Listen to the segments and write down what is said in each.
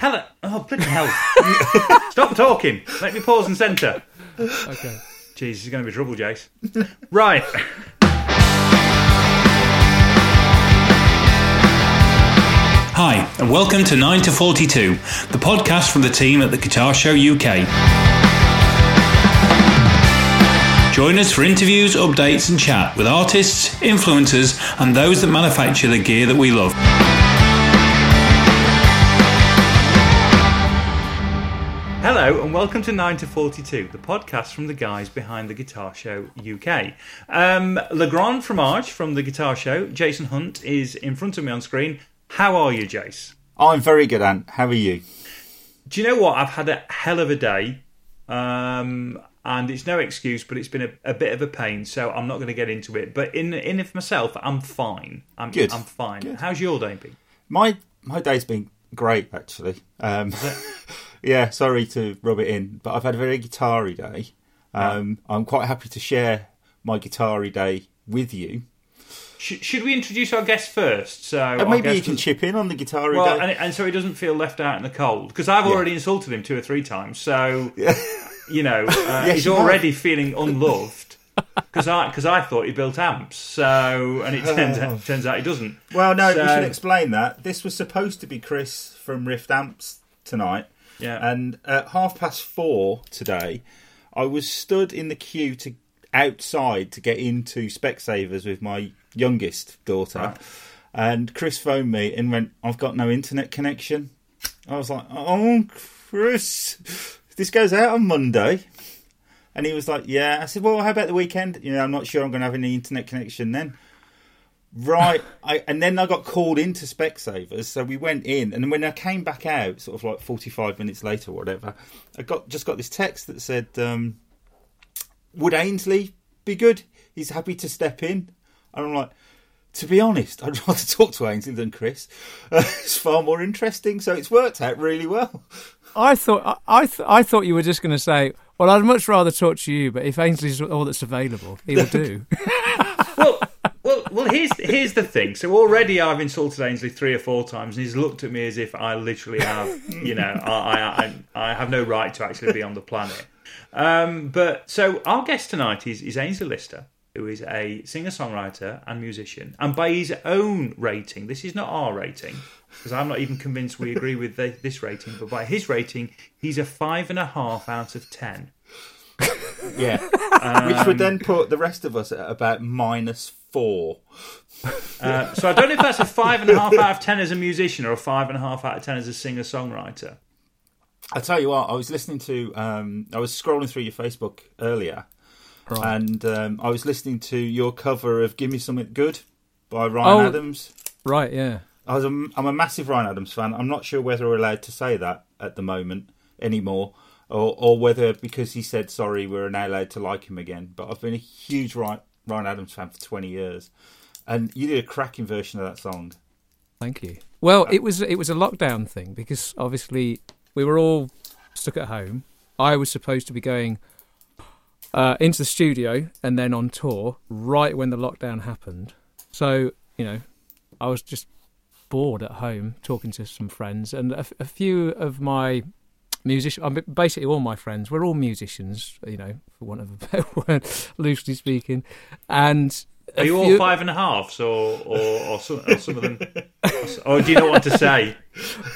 Hello. Oh, bloody hell. Stop talking. Let me pause and centre. Okay. Jeez, this is going to be trouble, Jace. Right. Hi, and welcome to 9 to 42, the podcast from the team at the Guitar Show UK. Join us for interviews, updates, and chat with artists, influencers, and those that manufacture the gear that we love. Hello and welcome to 9 to 42, the podcast from the guys behind the Guitar Show UK. Um, Legrand Fromage from Arch from the Guitar Show, Jason Hunt, is in front of me on screen. How are you, Jace? I'm very good, Ant. How are you? Do you know what? I've had a hell of a day. Um, and it's no excuse, but it's been a, a bit of a pain, so I'm not going to get into it. But in in of myself, I'm fine. I'm Good. I'm fine. Good. How's your day been? My my day's been great, actually. Um, yeah, sorry to rub it in, but I've had a very guitar-y day. Um, I'm quite happy to share my guitar-y day with you. Sh- should we introduce our guest first? So And maybe you can chip in on the guitar-y Well, and, and so he doesn't feel left out in the cold because I've already insulted him two or three times. So you know, uh, Yes, he's already feeling unloved because I because I thought he built amps. So and it turns out, turns out he doesn't. well, no, so- we should explain that. This was supposed to be Chris from Rift Amps tonight. Yeah. And at half past four today, I was stood in the queue to outside to get into Specsavers with my youngest daughter. Right. And Chris phoned me and went, I've got no internet connection. I was like, Oh, Chris, this goes out on Monday. And he was like, Yeah. I said, Well, how about the weekend? You know, I'm not sure I'm going to have any internet connection then. Right, I, and then I got called into Specsavers, so we went in, and when I came back out, sort of like forty-five minutes later, or whatever, I got just got this text that said, um, "Would Aynsley be good? He's happy to step in." And I'm like, to be honest, I'd rather talk to Aynsley than Chris. Uh, it's far more interesting, so it's worked out really well. I thought I I, th- I thought you were just going to say, "Well, I'd much rather talk to you, but if Aynsley's all that's available, he will do." well, well, well. Here's here's the thing. So already I've insulted Aynsley three or four times, and he's looked at me as if I literally have, you know, I I, I, I have no right to actually be on the planet. Um, but so our guest tonight is is Aynsley Lister, who is a singer songwriter and musician, and by his own rating, this is not our rating. Because I'm not even convinced we agree with the, this rating, but by his rating, he's a five and a half out of ten. Yeah, which would then put the rest of us at about minus four. Uh, so I don't know if that's a five and a half out of ten as a musician or a five and a half out of ten as a singer songwriter. I tell you what, I was listening to, um, I was scrolling through your Facebook earlier, and um, I was listening to your cover of "Give Me Something Good" by Ryan Oh. Adams. right? Yeah. I was a, I'm a massive Ryan Adams fan. I'm not sure whether we're allowed to say that at the moment anymore, or, or whether because he said sorry we're now allowed to like him again. But I've been a huge Ryan, Ryan Adams fan for 20 years, and you did a cracking version of that song. Thank you. Well, it was it was a lockdown thing because obviously we were all stuck at home. I was supposed to be going uh, into the studio and then on tour right when the lockdown happened. So you know, I was just bored at home talking to some friends, and a, f- a few of my musicians, basically all my friends, we're all musicians, you know, for want of a better word, loosely speaking, and. Are you all five and a halfs, or or, or, some, or some of them, or do you not want to say?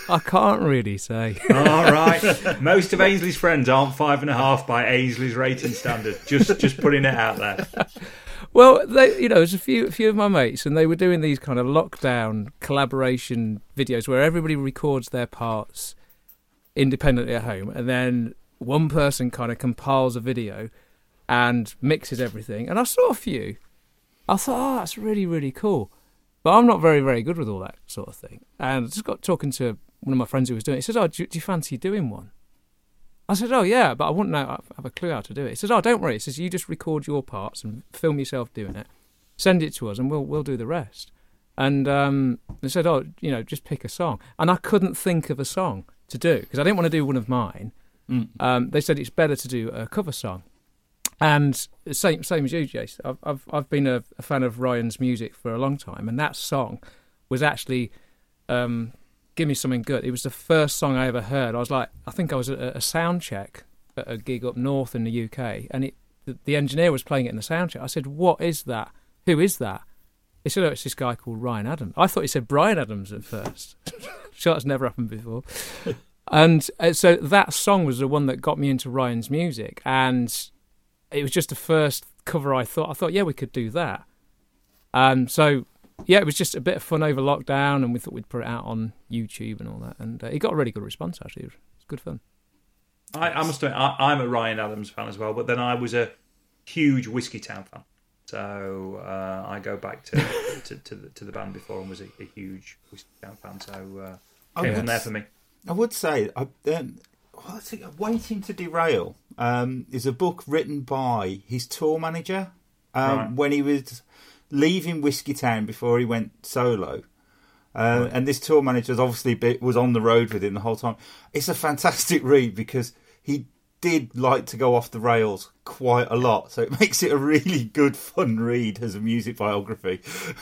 I can't really say. All right, most of Aynsley's friends aren't five and a half by Aynsley's rating standard. Just just putting it out there. Well, they, you know, there's a few, a few of my mates, and they were doing these kind of lockdown collaboration videos where everybody records their parts independently at home, and then one person kind of compiles a video and mixes everything. And I saw a few. I thought, oh, that's really, really cool. But I'm not very, very good with all that sort of thing. And I just got talking to one of my friends who was doing it. He said, oh, do you, do you fancy doing one? I said, "Oh yeah, but I wouldn't know, I have a clue how to do it." He says, "Oh, don't worry." He says, "You just record your parts and film yourself doing it, send it to us, and we'll we'll do the rest." And um, they said, "Oh, you know, just pick a song." And I couldn't think of a song to do because I didn't want to do one of mine. Um, they said it's better to do a cover song. And same same as you, Jace. I've I've I've been a, a fan of Ryan's music for a long time, and that song was actually um, "Give Me Something Good." It was the first song I ever heard. I was like, I think I was at a, sound check at a gig up north in the UK, and it the, the engineer was playing it in the sound check. I said, "What is that? Who is that?" He said, "Oh, it's this guy called Ryan Adams." I thought he said Brian Adams at first. sure, that's never happened before. and uh, so that song was the one that got me into Ryan's music, and it was just the first cover I thought. I thought, yeah, we could do that. Um, so yeah, it was just a bit of fun over lockdown, and we thought we'd put it out on YouTube and all that, and uh, it got a really good response. Actually, it was, good fun. I, I must admit, I, I'm a Ryan Adams fan as well, but then I was a huge Whiskeytown fan. So uh, I go back to to, to, the, to the band before and was a, a huge Whiskey Town fan. So uh, I came would from there for me. I would say, I, um, well, I Waiting to Derail um, is a book written by his tour manager um, Right. when he was leaving Whiskeytown before he went solo. Uh, And this tour manager was obviously was on the road with him the whole time. It's a fantastic read because he did like to go off the rails quite a lot, so it makes it a really good, fun read as a music biography.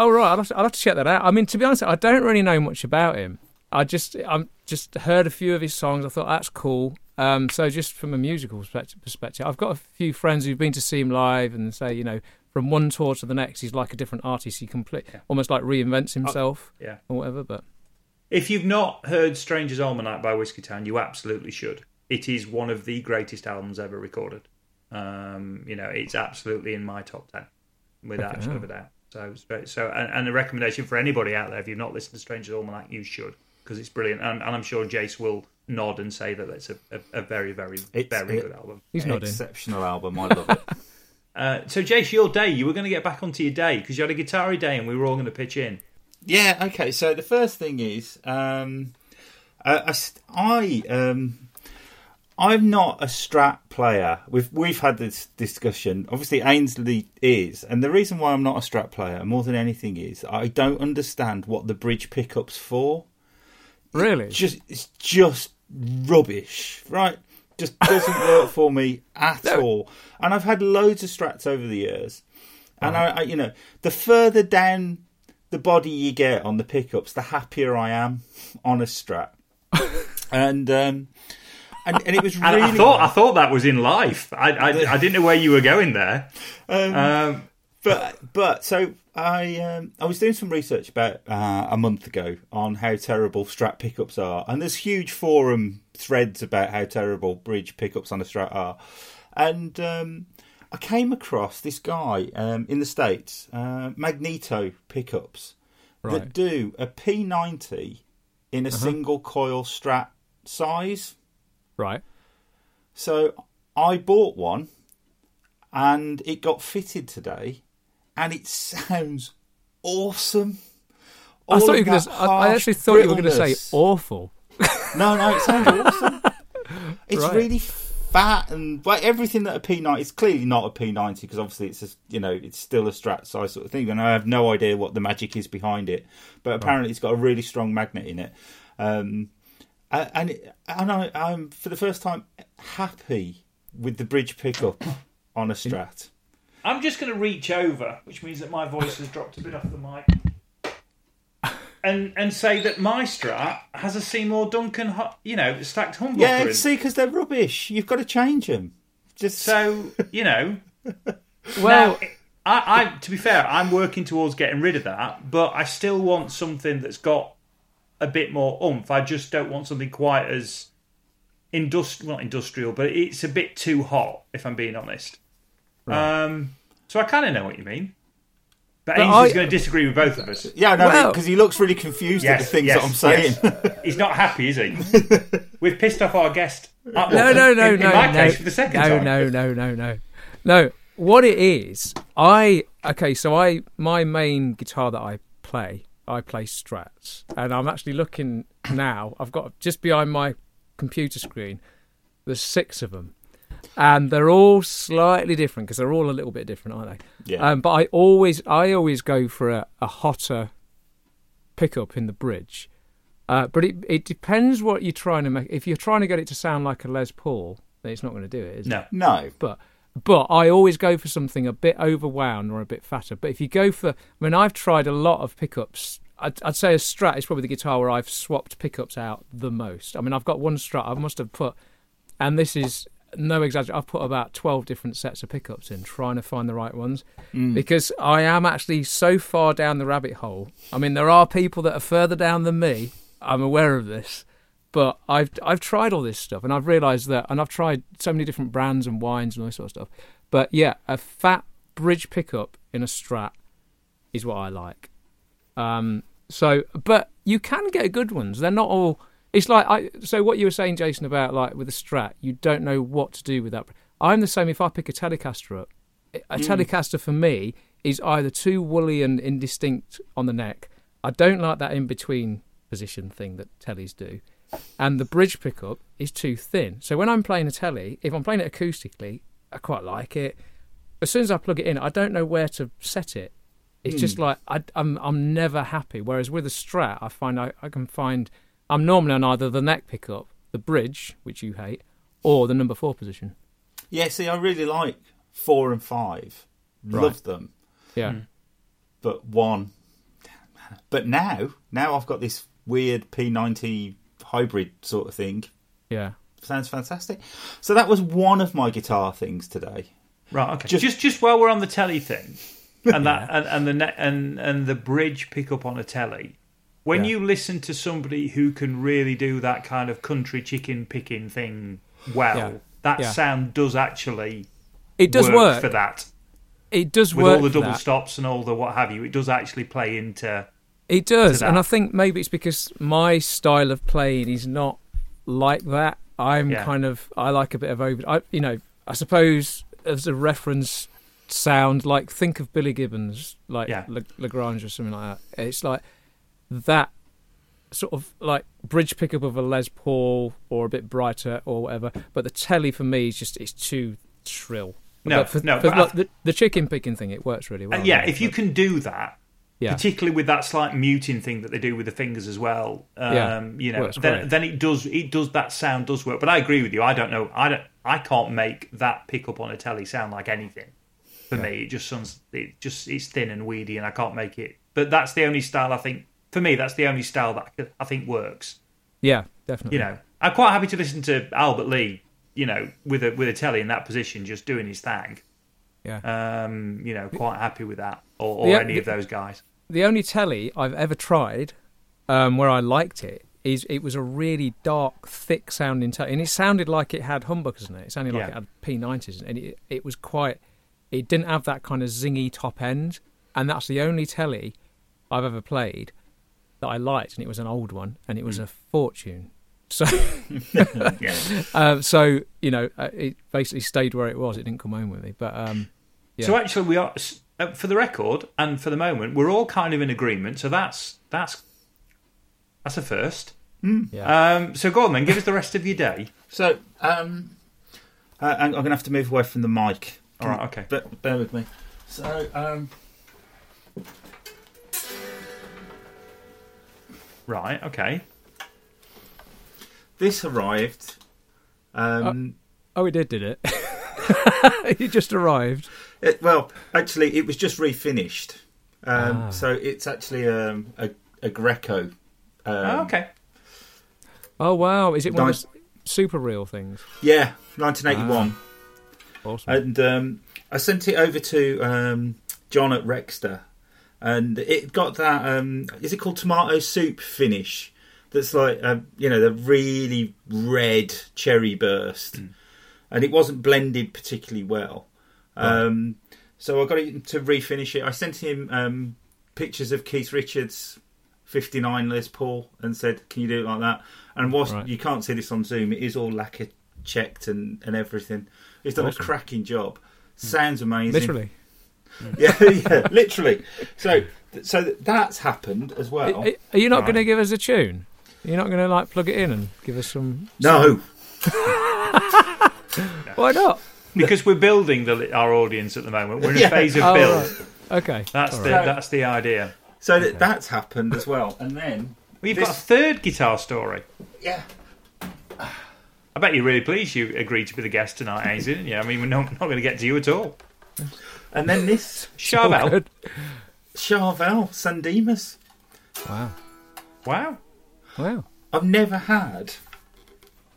Oh right, I'll have, to, I'll have to check that out. I mean, to be honest, I don't really know much about him. I just I'm just heard a few of his songs. I thought that's cool. Um, so just from a musical perspective, perspective, I've got a few friends who've been to see him live and say, you know, from one tour to the next, he's like a different artist. He complete, Yeah. almost like reinvents himself Yeah. or whatever. But If you've not heard Stranger's Almanac by Whiskeytown, you absolutely should. It is one of the greatest albums ever recorded. Um, you know, it's absolutely in my top ten, without a Okay, shadow of a doubt. So, so, and, and a recommendation for anybody out there: if you've not listened to Stranger's Almanac, you should because it's brilliant. And, and I'm sure Jace will nod and say that it's a, a, a very, very, It's- very it- good album. he's not in. Exceptional album, I love it. Uh, so, Jace, your day, you were going to get back onto your day because you had a guitar day, and we were all going to pitch in. Yeah. Okay. So the first thing is, um, uh, I, I, um, I'm not a Strat player. We've we've had this discussion. Obviously, Aynsley is, and the reason why I'm not a Strat player more than anything is I don't understand what the bridge pickups for. really, Just it's just rubbish, right? Just doesn't work for me at all. And I've had loads of Strats over the years, and I, I, you know, the further down the body you get on the pickups, the happier I am on a Strat. and um, and and it was And really. I thought, I thought that was in life. I, I, I didn't know where you were going there. um, Um, but but so I um, I was doing some research about uh, a month ago on how terrible Strat pickups are, and there's huge forum threads about how terrible bridge pickups on a Strat are, and um, I came across this guy um, in the states, uh, Magneto pickups that do a P90 in a single coil Strat size. Right. So I bought one and it got fitted today and it sounds awesome. I thought you were gonna, I, I actually thought you were going to say awful. No, no, it sounds awesome. It's Right. really fat and like everything that a P90 it's clearly not a P90 because obviously it's a, you know it's still a strat size sort of thing and I have no idea what the magic is behind it but apparently it's got a really strong magnet in it um and it, and I, I'm for the first time happy with the bridge pickup on a strat I'm just going to reach over, which means that my voice has dropped a bit off the mic, and and say that my Strat has a Seymour Duncan, you know, stacked humbucker. yeah in. see because they're rubbish you've got to change them just So you know, Well, now, I, I to be fair, I'm working towards getting rid of that, but I still want something that's got a bit more oomph. I just don't want something quite as industrial, not industrial, but it's a bit too hot. If I'm being honest. Um, so I kind of know what you mean. But, But Aynsley's I- going to disagree with both of us. yeah no Well- because he looks really confused at the things yes, that I'm saying yes. He's not happy, is he? We've pissed off our guest. Uh, no, no, no, in, no, in my no, case, for the second no, time. no, no, no, no, no. What it is, I okay. So I my main guitar that I play, I play Strats, and I'm actually looking now. I've got just behind my computer screen. There's six of them, and they're all slightly different because they're all a little bit different, aren't they? yeah Um, but I always, I always go for a, a hotter pickup in the bridge. Uh, but it it depends what you're trying to make. If you're trying to get it to sound like a Les Paul, then it's not going to do it. Is it? No. no But but I always go for something a bit overwound or a bit fatter. But if you go for, I mean, I've tried a lot of pickups I'd, I'd say a Strat is probably the guitar where I've swapped pickups out the most. I mean, I've got one Strat. I must have put, and this is no exaggeration. I've put about twelve different sets of pickups in, trying to find the right ones, because I am actually so far down the rabbit hole. I mean, there are people that are further down than me. I'm aware of this, but I've I've tried all this stuff, and I've realised that, and I've tried so many different brands and wines and all this sort of stuff. But yeah, a fat bridge pickup in a Strat is what I like. Um, so, but you can get good ones. They're not all. It's like I. So what you were saying, Jason, about like with a Strat, you don't know what to do with that. I'm the same. If I pick a Telecaster up, a mm. Telecaster for me is either too woolly and indistinct on the neck. I don't like that in between position thing that tellies do, and the bridge pickup is too thin. So when I'm playing a telly, if I'm playing it acoustically, I quite like it. As soon as I plug it in, I don't know where to set it. It's just mm. like I, I'm I'm never happy. Whereas with a Strat, I find I, I can find I'm normally on either the neck pickup, the bridge, which you hate, or the number four position. Yeah, see, I really like four and five. Love them. Yeah, hmm. But one. But now, now I've got this weird P90 hybrid sort of thing. yeah. Sounds fantastic. So that was one of my guitar things today. Right. Okay. Just- Just just, while we're on the telly thing, and that and, and the ne- and and the bridge pickup on a telly. When Yeah. you listen to somebody who can really do that kind of country chicken picking thing well, Yeah. that Yeah. sound does actually It does work, work. for that. It does With work. With all the double that. stops and all the what have you, it does actually play into. It does, and. I think maybe it's because my style of playing is not like that. I'm kind of I like a bit of over. I, you know, I suppose as a reference sound, like think of Billy Gibbons, like Yeah. La- Lagrange or something like that. It's like that sort of like bridge pickup of a Les Paul or a bit brighter or whatever. But the telly for me is just it's too shrill. No, but for, no, for but like, the, the chicken picking thing, it works really well. And yeah, if you can do that, yeah, particularly with that slight muting thing that they do with the fingers as well. Um, Yeah, you know, then, then it does it does that sound does work. But I agree with you. I don't know. I don't. I can't make that pickup on a telly sound like anything. For me, it just sounds it just it's thin and weedy, and I can't make it. But that's the only style I think. For me, that's the only style that I think works. yeah, definitely. You know, I'm quite happy to listen to Albert Lee. You know, with a with a telly in that position, just doing his thing. yeah. Um, you know, quite happy with that, or, or The- any the- of those guys. the only telly I've ever tried um, where I liked it is it was a really dark, thick sounding telly, and it sounded like it had humbuckers in it. It sounded like Yeah. it had P90s, and it, it was quite. It didn't have that kind of zingy top end, and that's the only telly I've ever played that I liked, and it was an old one, and it was a fortune. So, Yeah. uh, so you know, uh, it basically stayed where it was. It didn't come home with me, but um, yeah. So actually, we are uh, for the record and for the moment, we're all kind of in agreement. So that's that's that's a first. yeah. Um, so go on then, give us the rest of your day. So, um, uh, I'm going to have to move away from the mic. All right, okay. But bear with me. So, um, Right, okay. this arrived. Um, oh, it did, did it? it just arrived. it, well, actually, it was just refinished. Um, Ah. So it's actually um, a, a Greco. Um, oh, okay. Oh wow! Is it one Nice. of the super real things? Yeah, 1981. Awesome. and um, I sent it over to um, John at Rexter, and it got that. Um, is it called tomato soup finish? That's like um, you know the really red cherry burst, and it wasn't blended particularly well. Um, so I got him to refinish it. I sent him um, pictures of Keith Richards. 59 Les Paul and said, "Can you do it like that?" And whilst Right. you can't see this on Zoom, it is all lacquer checked and, and everything. He's done Awesome. a cracking job. Sounds amazing. Literally. Yeah, yeah, literally. So, so that's happened as well. Are, are you not Right. going to give us a tune? You're not going to like plug it in and give us some? no, Why not? Because we're building the, our audience at the moment. We're in a Yeah. phase of Oh, build. right. Okay. That's All the right. that's the idea. so that that's happened as well. And then, Well, you've This- got a third guitar story. yeah, I bet you're really pleased you agreed to be the guest tonight, Aynsley, didn't you? I mean, we're not, not going to get to you at all. And then this All Charvel. good. Charvel San Dimas. Wow. Wow. Wow. I've never had.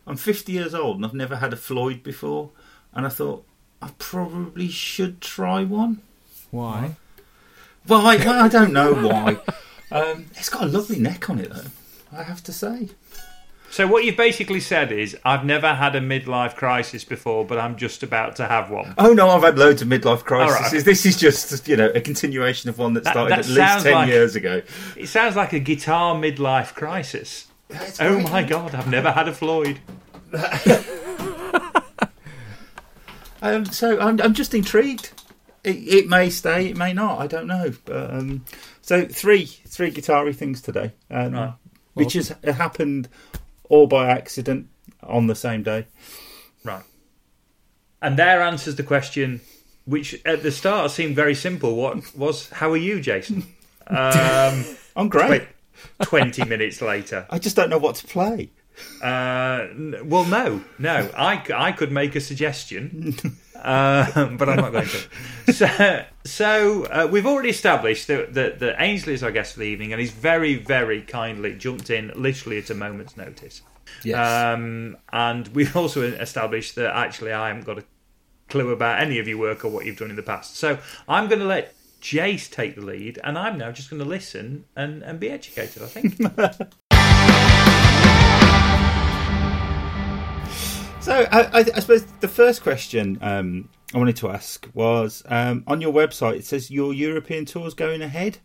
I'm 50 years old and I've never had a Floyd before, and I thought I probably should try one. Why? Well, I, well, I don't know why. Um, it's got a lovely neck on it, though. I have to say. So what you've basically said is, I've never had a midlife crisis before, but I'm just about to have one. Oh no, I've had loads of midlife crises. right. This is just you know a continuation of one that That- started that at least ten like- years ago. It sounds like a guitar midlife crisis. It's Oh great. my god, I've never had a Floyd. Um, so I'm, I'm just intrigued. It, it may stay, it may not. I don't know. But um, so three three guitar things today, um, Right. which has happened all by accident on the same day. Right. And there answers the question, which at the start seemed very simple. What was, how are you, Jason? Um, I'm great. wait, 20 minutes later. I just don't know what to play. Uh, well, no, no. I, I could make a suggestion, um, but I'm not going to. So, so uh, we've already established that, that, that Aynsley is our guest for the evening, and he's very, very kindly jumped in literally at a moment's notice. Um, and we've also established that actually I haven't got a clue about any of your work or what you've done in the past. So I'm going to let Jace take the lead, and I'm now just going to listen and, and be educated, I think. So I, I, I suppose the first question um, I wanted to ask was um, on your website. It says your European tour is going ahead.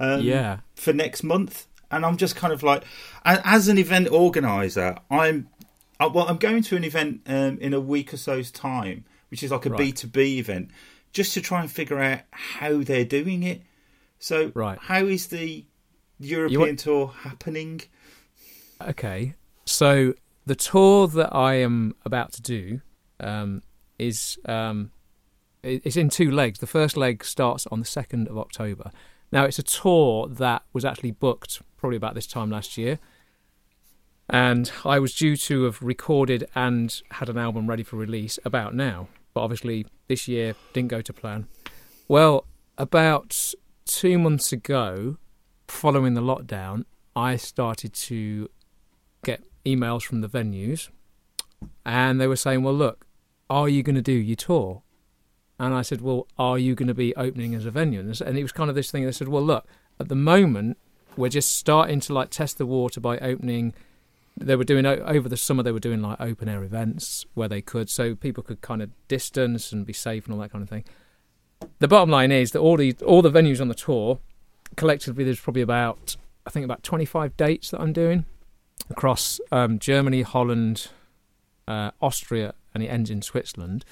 Um, Yeah. For next month, and I'm just kind of like, as an event organizer, I'm I, well, I'm going to an event um, in a week or so's time, which is like a Right. B2B event, just to try and figure out how they're doing it. So, Right. how is the European want- tour happening? Okay. So the tour that I am about to do um, is um, it's in two legs. The first leg starts on the second of October. Now it's a tour that was actually booked probably about this time last year, and I was due to have recorded and had an album ready for release about now. But obviously this year didn't go to plan. Well, about two months ago, following the lockdown, I started to get emails from the venues and they were saying, Well, look, are you going to do your tour? And I said, Well, are you going to be opening as a venue? And it was kind of this thing. They said, Well, look, at the moment, we're just starting to like test the water by opening. They were doing over the summer, they were doing like open air events where they could, so people could kind of distance and be safe and all that kind of thing. The bottom line is that all the all the venues on the tour, collectively, there's probably about I think about 25 dates that I'm doing across um, Germany, Holland, uh, Austria, and it ends in Switzerland.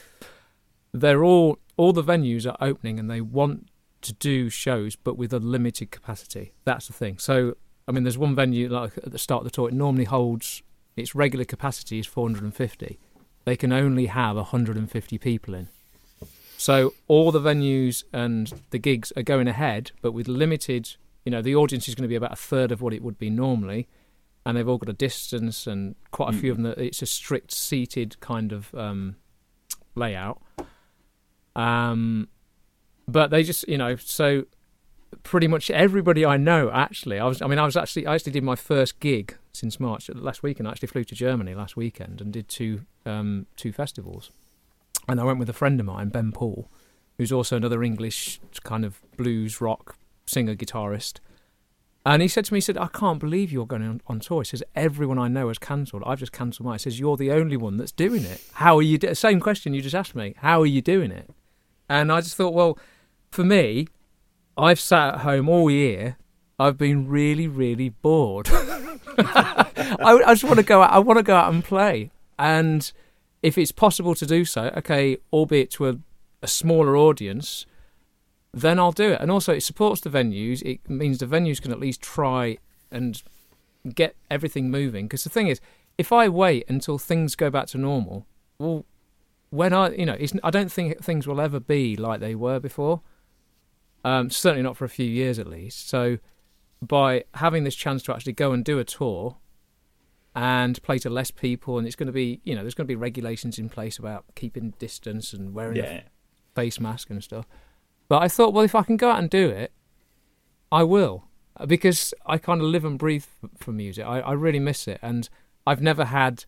They're all all the venues are opening, and they want to do shows, but with a limited capacity. That's the thing. So, I mean, there's one venue like at the start of the tour. It normally holds its regular capacity is 450. They can only have 150 people in. So all the venues and the gigs are going ahead, but with limited. You know, the audience is going to be about a third of what it would be normally and they've all got a distance and quite a few of them it's a strict seated kind of um, layout. Um, but they just you know so pretty much everybody i know actually i was i mean i was actually i actually did my first gig since march last weekend. I actually flew to germany last weekend and did two um, two festivals. And i went with a friend of mine Ben Poole who's also another english kind of blues rock singer guitarist and he said to me, he said, I can't believe you're going on, on tour. He says, everyone I know has cancelled. I've just cancelled mine. He says, you're the only one that's doing it. How are you doing Same question you just asked me. How are you doing it? And I just thought, well, for me, I've sat at home all year. I've been really, really bored. I, I just want to go out. I want to go out and play. And if it's possible to do so, okay, albeit to a, a smaller audience, then I'll do it. And also, it supports the venues. It means the venues can at least try and get everything moving. Because the thing is, if I wait until things go back to normal, well, when I, you know, I don't think things will ever be like they were before. Um, certainly not for a few years at least. So, by having this chance to actually go and do a tour and play to less people, and it's going to be, you know, there's going to be regulations in place about keeping distance and wearing a face mask and stuff. But I thought, well, if I can go out and do it, I will. because I kind of live and breathe for music. I, I really miss it, and I've never had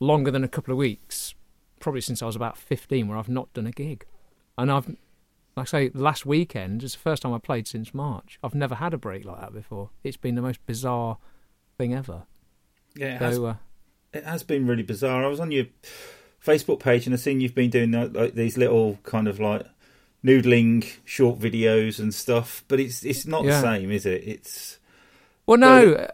longer than a couple of weeks, probably since I was about fifteen, where I've not done a gig. And I've, like I say, last weekend is the first time I played since March. I've never had a break like that before. It's been the most bizarre thing ever. Yeah, it has, So uh, it has been really bizarre. I was on your Facebook page and I've seen you've been doing uh, like these little kind of like noodling short videos and stuff, but it's it's not Yeah. the same, is it? It's Well, no,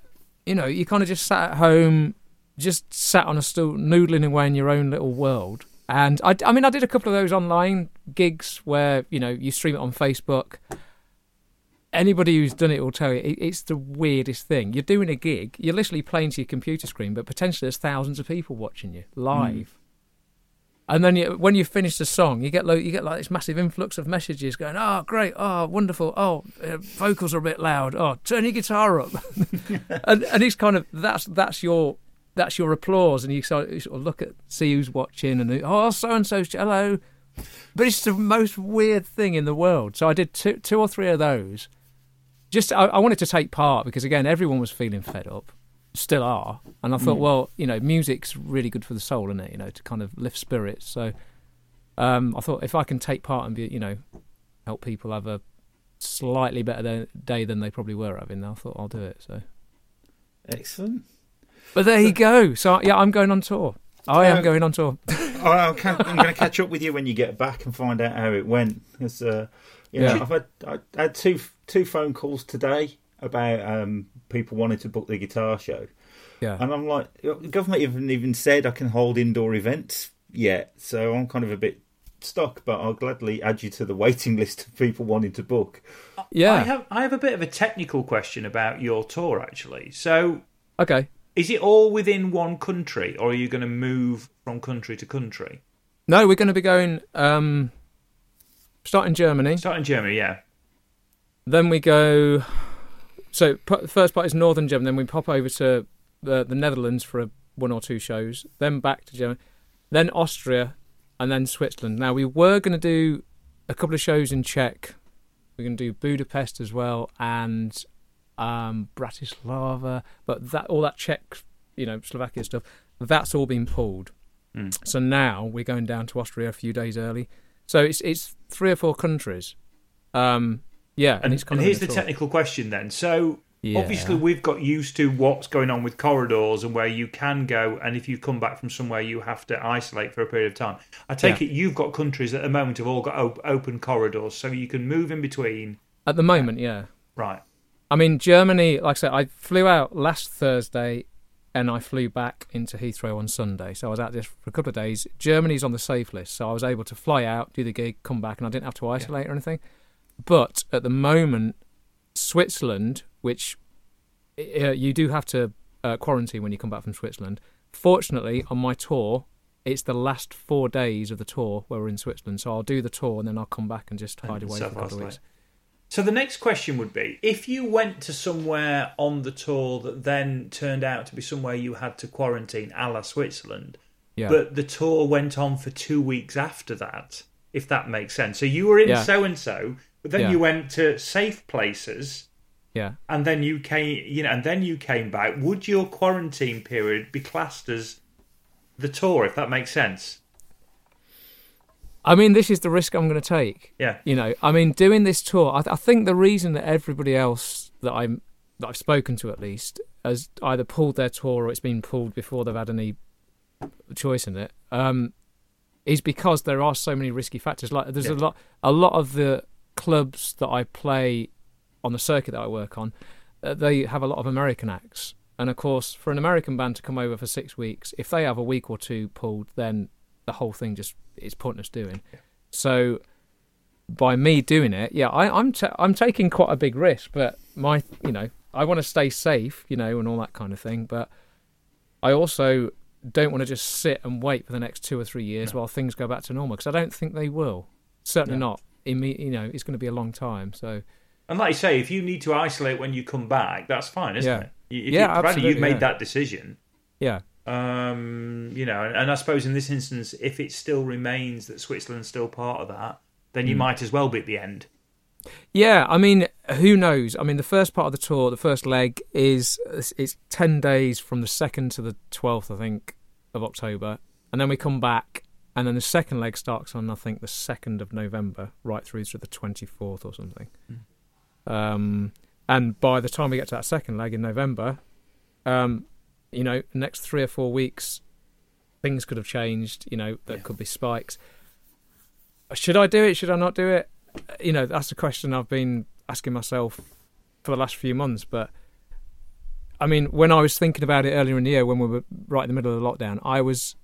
you know, you kind of just sat at home, just sat on a stool, noodling away in your own little world. And I, I mean, I did a couple of those online gigs where you know you stream it on Facebook. Anybody who's done it will tell you it, it's the weirdest thing. You're doing a gig, you're literally playing to your computer screen, but potentially there's thousands of people watching you live. Hmm. And then you, when you finish the song, you get lo- you get like this massive influx of messages going, "Oh, great! Oh, wonderful! Oh, uh, vocals are a bit loud! Oh, turn your guitar up!" and and it's kind of that's that's your that's your applause, and you sort of, you sort of look at see who's watching, and oh, so and so's hello. But it's the most weird thing in the world. So I did two two or three of those. Just I, I wanted to take part because again, everyone was feeling fed up, still are, and I thought, well, you know, music's really good for the soul, isn't it? You know, to kind of lift spirits. So um, I thought if I can take part and be, you know, help people have a slightly better day than they probably were having, I thought I'll do it. So. excellent. But there you go. So yeah, I'm going on tour. I am Uh, going on tour. I- I'm, I'm going to catch up with you when you get back and find out how it went. 'Cause, uh, you know, Yeah. I've had I had two two phone calls today about um, people wanting to book the guitar show, Yeah. and I'm like, the government haven't even said I can hold indoor events yet, so I'm kind of a bit stuck. But I'll gladly add you to the waiting list of people wanting to book. Yeah. I have I have a bit of a technical question about your tour actually. So Okay. is it all within one country or are you going to move from country to country? No, we're going to be going. Um, start in Germany. Start in Germany, yeah. Then we go. So p- the first part is northern Germany. Then we pop over to the the Netherlands for a, one or two shows. Then back to Germany. Then Austria, and then Switzerland. Now we were going to do a couple of shows in Czech. We're going to do Budapest as well and um, Bratislava, but that all that Czech, you know, Slovakia stuff, that's all been pulled. Mm. So now we're going down to Austria a few days early. So it's it's three or four countries. Um, yeah, and, And, it's and here's the technical question then. So Yeah. obviously we've got used to what's going on with corridors and where you can go and if you come back from somewhere you have to isolate for a period of time. I take Yeah. it you've got countries at the moment have all got op- open corridors so you can move in between. At the moment, yeah. Right. I mean, Germany, like I said, I flew out last Thursday and I flew back into Heathrow on Sunday. So I was out there for a couple of days. Germany's on the safe list. So I was able to fly out, do the gig, come back, and I didn't have to isolate or anything. But at the moment, Switzerland, which uh, you do have to uh, quarantine when you come back from Switzerland, fortunately, on my tour, it's the last four days of the tour where we're in Switzerland. So I'll do the tour and then I'll come back and just hide And away for a couple of weeks. So the next question would be if you went to somewhere on the tour that then turned out to be somewhere you had to quarantine a la Switzerland, Yeah. but the tour went on for two weeks after that, if that makes sense. So you were in so and so, but then Yeah. you went to safe places yeah. and then you came you know and then you came back. Would your quarantine period be classed as the tour, if that makes sense? I mean, this is the risk I'm going to take. Yeah. You know, I mean, doing this tour, I, I think the reason that everybody else that I'm that I've spoken to at least has either pulled their tour or it's been pulled before they've had any choice in it, um, is because there are so many risky factors. Like, there's a lot, a lot of the clubs that I play on the circuit that I work on, uh, they have a lot of American acts. And of course, for an American band to come over for six weeks, if they have a week or two pulled, then the whole thing just is pointless doing. So, by me doing it, yeah, I, I'm ta- I'm taking quite a big risk, but my you know I want to stay safe, you know, and all that kind of thing. But I also don't want to just sit and wait for the next two or three years while things go back to normal because I don't think they will. Certainly No. not. You know, it's going to be a long time. So And like you say, if you need to isolate when you come back, that's fine, isn't Yeah. it? If Yeah, you, absolutely, you've made yeah. that decision. yeah, Um, you know, and I suppose in this instance, if it still remains that Switzerland's still part of that, then you Hmm. might as well be at the end. Yeah, I mean, who knows? I mean, the first part of the tour, the first leg is it's, it's ten days from the second to the twelfth, I think, of October, and then we come back, and then the second leg starts on I think the second of November, right through to the twenty fourth or something. Um, and by the time we get to that second leg in November, um, you know, next three or four weeks, things could have changed. You know, there Yeah. could be spikes. Should I do it? Should I not do it? You know, that's a question I've been asking myself for the last few months. But I mean, when I was thinking about it earlier in the year, when we were right in the middle of the lockdown, I was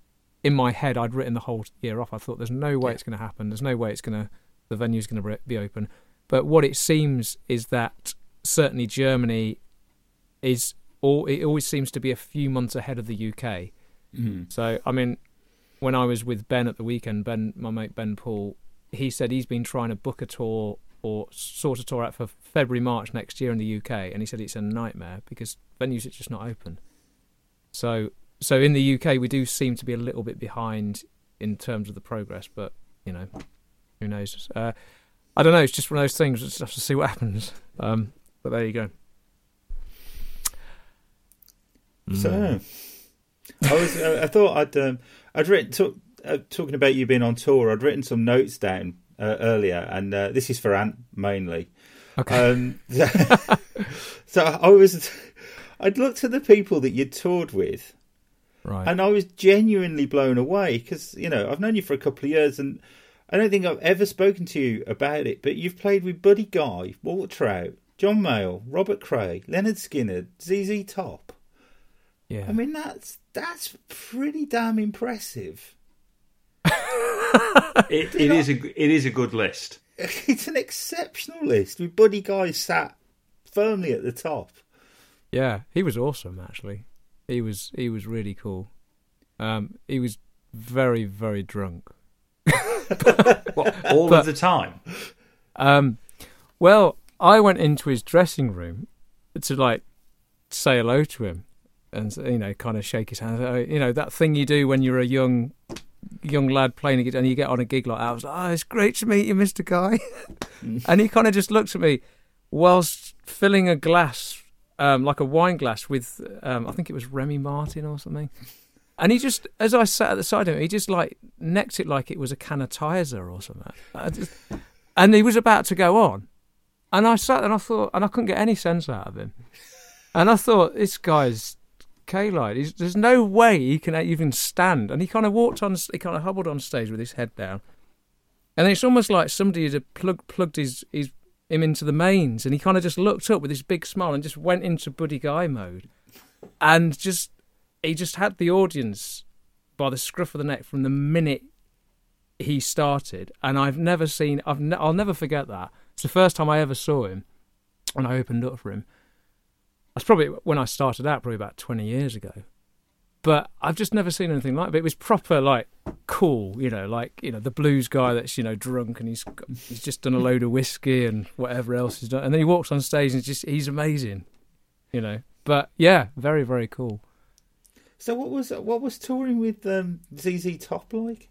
in my head. I'd written the whole year off. I thought, "There's no way Yeah. it's going to happen. There's no way it's going to the venue's going to be open." But what it seems is that certainly Germany is all. It always seems to be a few months ahead of the UK. Mm. So I mean, when I was with Ben at the weekend, Ben, my mate Ben Poole, he said he's been trying to book a tour or sort a tour out for February March next year in the UK, and he said it's a nightmare because venues are just not open. So so in the UK we do seem to be a little bit behind in terms of the progress, but you know, who knows? Uh, I don't know. It's just one of those things. We just have to see what happens. Um, but there you go. So, I was. Uh, I thought I'd. Um, I'd written talk, uh, talking about you being on tour. I'd written some notes down uh, earlier, and uh, this is for Ant mainly. okay. Um, so I was. I'd looked at the people that you'd toured with, right. and I was genuinely blown away because you know I've known you for a couple of years, and I don't think I've ever spoken to you about it. But you've played with Buddy Guy, Walter Trout, John Mayall, Robert Cray, Lynyrd Skynyrd, ZZ Top. yeah. I mean, that's that's pretty damn impressive. It, it is a it is a good list. It's an exceptional list with Buddy Guy sat firmly at the top. Yeah, he was awesome. Actually, he was he was really cool. Um, he was very very drunk. What, all But- of the time. Um, well, I went into his dressing room to like say hello to him, and you know, kind of shake his hand. Uh, You know, that thing you do when you're a young young lad playing a gig and you get on a gig like that. I was like, "Oh, it's great to meet you, Mister Guy," and he kind of just looked at me whilst filling a glass, um, like a wine glass with, um, I think it was Remy Martin or something. And he just, as I sat at the side of him, he just like necked it like it was a can of Tizer or something. Just, and he was about to go on, and I sat and I thought, and I couldn't get any sense out of him. And I thought, this guy's K-Light. There's no way he can even stand. And he kind of walked on, he kind of hobbled on stage with his head down. And it's almost like somebody had plug, plugged his, his him into the mains, and he kind of just looked up with his big smile and just went into Buddy Guy mode, and just he just had the audience by the scruff of the neck from the minute he started, and I've never seen. I've ne- I'll never forget that. It's the first time I ever saw him, and I opened up for him. That's probably when I started out, probably about twenty years ago. But I've just never seen anything like it. It was proper, like cool, you know, like you know the blues guy that's you know drunk and he's got, he's just done a load of whiskey and whatever else he's done, and then he walks on stage and it's just he's amazing, you know. But yeah, very very cool. So what was what was touring with um, ZZ Top like?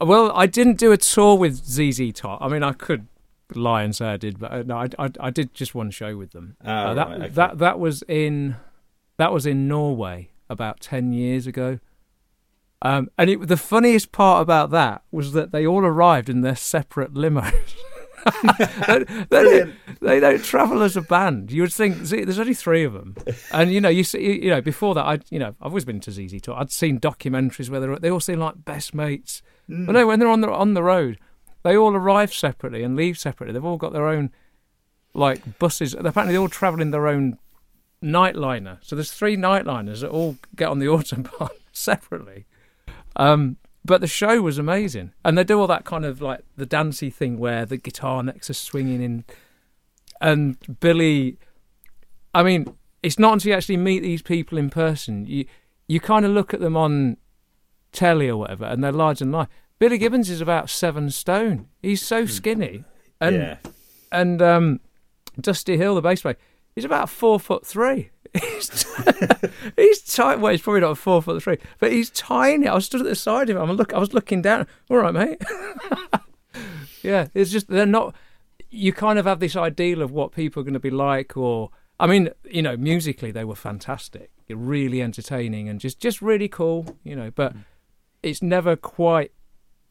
Well, I didn't do a tour with ZZ Top. I mean, I could lie and say I did, but uh, no, I, I, I did just one show with them. Oh, Uh, that right, okay. that that was in that was in Norway about ten years ago. Um, and it, the funniest part about that was that they all arrived in their separate limos. they, they, Brilliant. don't, they don't travel as a band. You would think see, there's only three of them, and you know you see you know before that I you know I've always been to ZZ Top. I'd seen documentaries where they they all seem like best mates. Mm. But no, when they're on the on the road, they all arrive separately and leave separately. They've all got their own like buses. Apparently, they all travel in their own nightliner. So there's three nightliners that all get on the autobahn separately. Um, but the show was amazing, and they do all that kind of like the dancey thing where the guitar necks are swinging in, and Billy. I mean, it's not until you actually meet these people in person you you kind of look at them on telly or whatever, and they're large and life. Billy Gibbons is about seven stone. He's so skinny, and yeah. and um, Dusty Hill, the bass player, he's about four foot three. He's, he's tight. Well, he's probably not four foot three, but he's tiny. I was stood at the side of him. I'm look. I was looking down. All right, mate. yeah, it's just they're not. you kind of have this ideal of what people are going to be like, or I mean, you know, musically they were fantastic, really entertaining, and just just really cool, you know. But Mm. it's never quite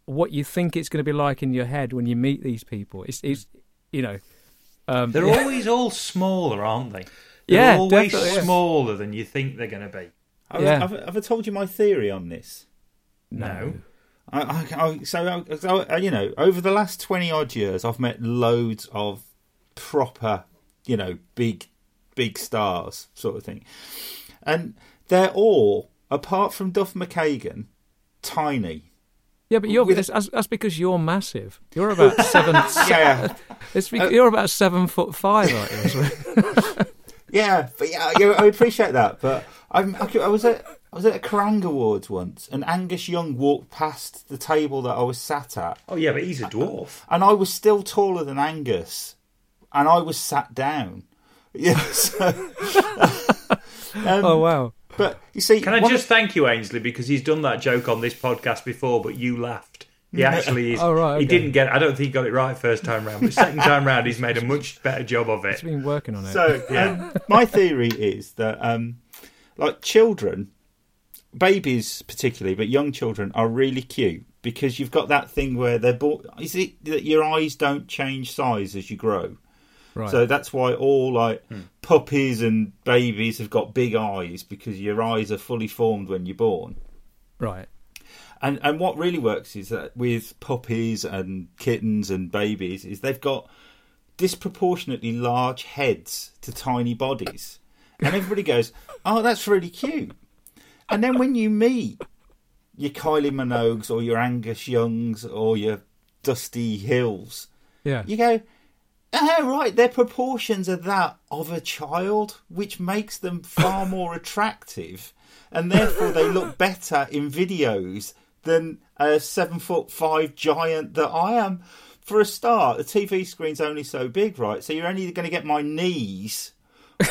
what you think it's going to be like in your head when you meet these people. It's it's you know. Um, They're yeah. always all smaller, aren't they? They're Yeah, always definitely, yeah. smaller than you think they're going to be. Have, Yeah. have, have I told you my theory on this? No. I, I, I, so, I, so you know, over the last twenty odd years, I've met loads of proper, you know, big, big stars, sort of thing, and they're all, apart from Duff McKagan, tiny. Yeah, but you're With- that's, that's that's because you're massive. You're about seven. Yeah, It's Uh, you're about seven foot five, aren't you? yeah, but yeah, yeah, I appreciate that. But I'm, I, I was at I was at a Kerrang Awards once, and Angus Young walked past the table that I was sat at, Oh yeah, but he's a dwarf. and I was still taller than Angus, and I was sat down. Yeah, so, um, oh wow! But you see, Can I one- just thank you, Aynsley, because he's done that joke on this podcast before, but you laughed. He actually is. Oh, right, He didn't get. I don't think he got it right first time round, but second time round, he's made a much better job of it. He's been working on it. So, Yeah. um, my theory is that, um, like children, babies particularly, but young children are really cute because you've got that thing where they're born. Is it that your eyes don't change size as you grow? Right. So that's why all like hmm. puppies and babies have got big eyes because your eyes are fully formed when you're born. right. And and what really works is that with puppies and kittens and babies is they've got disproportionately large heads to tiny bodies. And everybody goes, "Oh, that's really cute." And then when you meet your Kylie Minogues or your Angus Youngs or your Dusty Hills, Yeah. you go, "Oh, right, their proportions are that of a child, which makes them far more attractive, and therefore they look better in videos than a seven foot five giant that I am." For a start, the TV screen's only so big, right? So you're only going to get my knees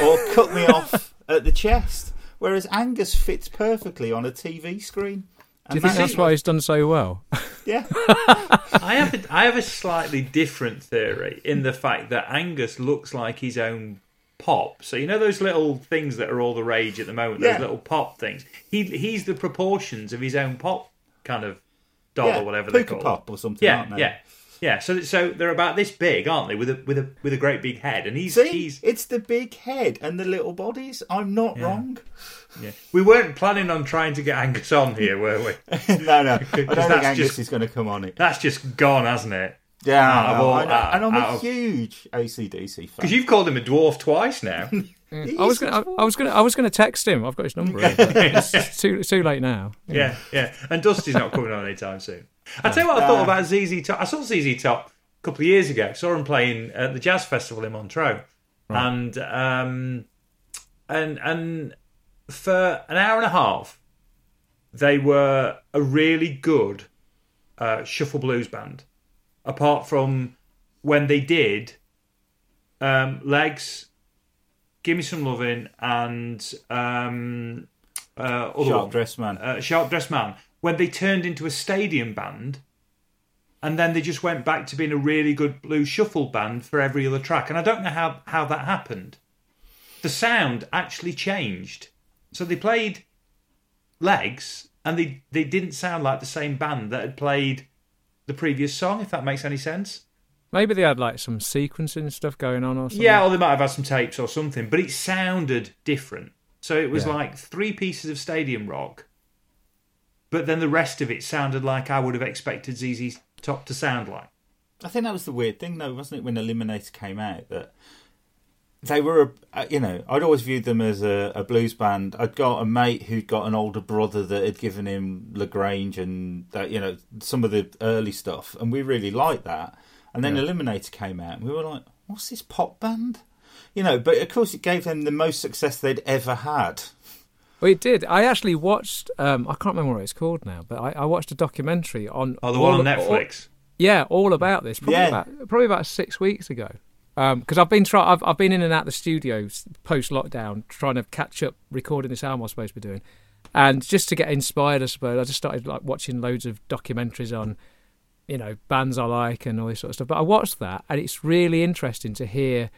or cut me off at the chest. Whereas Angus fits perfectly on a TV screen. Do you think that's why he's done so well? Yeah. I have a, I have a slightly different theory in the fact that Angus looks like his own pop. So you know those little things that are all the rage at the moment, those little pop things. He he's the proportions of his own pop kind of doll yeah. or whatever they're Puka. Pop or something, Yeah, aren't they? yeah, yeah. So so they're about this big, aren't they? With a with a with a great big head, and he's See, he's it's the big head and the little bodies. I'm not wrong. yeah. We weren't planning on trying to get Angus on here, were we? no, no, I don't think that's Angus just- is going to come on it. That's just gone, hasn't it? Yeah, out of I know, all- I out- and I'm a of- huge ACDC fan. Because you've called him a dwarf twice now. Mm. I was gonna, I, I was gonna, I was gonna text him. I've got his number. here, but it's, it's too, it's too late now. Yeah, yeah. And Dusty's not coming on anytime soon. I tell you what I thought about ZZ Top. I saw ZZ Top a couple of years ago. I Saw him playing at the Jazz Festival in Montreux, and um, and and for an hour and a half, they were a really good uh, shuffle blues band. Apart from when they did um, legs, give me some loving, and um, uh, other Sharp one dressed man. uh, Sharp Dressed Man, when they turned into a stadium band, and then they just went back to being a really good blue shuffle band for every other track. And I don't know how, how that happened. The sound actually changed. So they played legs, and they, they didn't sound like the same band that had played the previous song, if that makes any sense. Maybe they had like some sequencing stuff going on or something. Yeah, or they might have had some tapes or something, but it sounded different. So it was Yeah. like three pieces of stadium rock, but then the rest of it sounded like I would have expected ZZ Top to sound like. I think that was the weird thing, though, wasn't it, when Eliminator came out? That they were, a, you know, I'd always viewed them as a, a blues band. I'd got a mate who'd got an older brother that had given him La Grange and that, you know, some of the early stuff, and we really liked that. And then Eliminator came out, and we were like, "What's this pop band?" You know, but of course, it gave them the most success they'd ever had. Well, it did. I actually watched. Um, I can't remember what it's called now, but I, I watched a documentary on. Oh, the one on all- Netflix. yeah, all about this. Probably Yeah. about probably about six weeks ago. Because I've been try- I've, I've been in and out the studio post lockdown, trying to catch up recording this album I was supposed to be doing, and just to get inspired, I suppose I just started like watching loads of documentaries on you know bands I like and all this sort of stuff. But I watched that, and it's really interesting to hear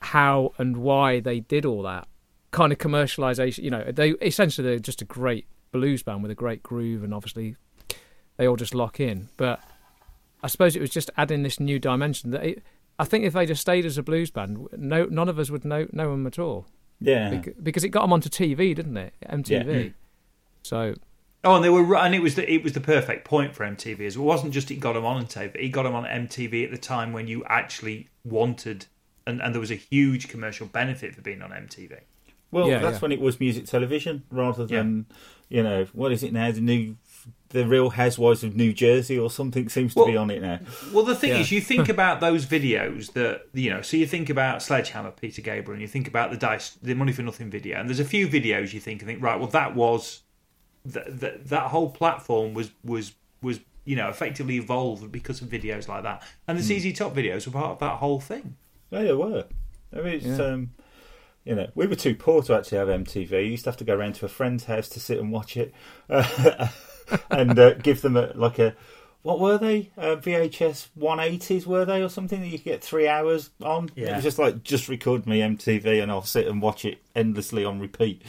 how and why they did all that kind of commercialization. You know, they essentially they're just a great blues band with a great groove, and obviously they all just lock in. But I suppose it was just adding this new dimension that it, I think if they just stayed as a blues band, no, none of us would know know them at all. Yeah, Bec- because it got them onto TV, didn't it? MTV. Yeah. Mm. So Oh, and they were, and it was the it was the perfect point for MTV. As well. It wasn't just it got them on TV; it got them on MTV at the time when you actually wanted, and, and there was a huge commercial benefit for being on MTV. Well, Yeah, that's yeah. when it was music television rather than, you know, what is it now? The new, the Real Housewives of New Jersey or something seems to be on it now. Well, the thing Yeah. is, you think about those videos that you know. So you think about Sledgehammer, Peter Gabriel, and you think about the Dice, the Money for Nothing video, and there's a few videos you think, and think, right, well, that was that that, that whole platform was was was you know effectively evolved because of videos like that, and the ZZ Top videos were part of that whole thing. Yeah, they were. I mean, it's, Yeah. um, you know, we were too poor to actually have MTV. You used to have to go around to a friend's house to sit and watch it, uh, and uh, give them a like a what were they? Uh, VHS 180s were they or something that you could get three hours on? It was just like just record me MTV and I'll sit and watch it endlessly on repeat.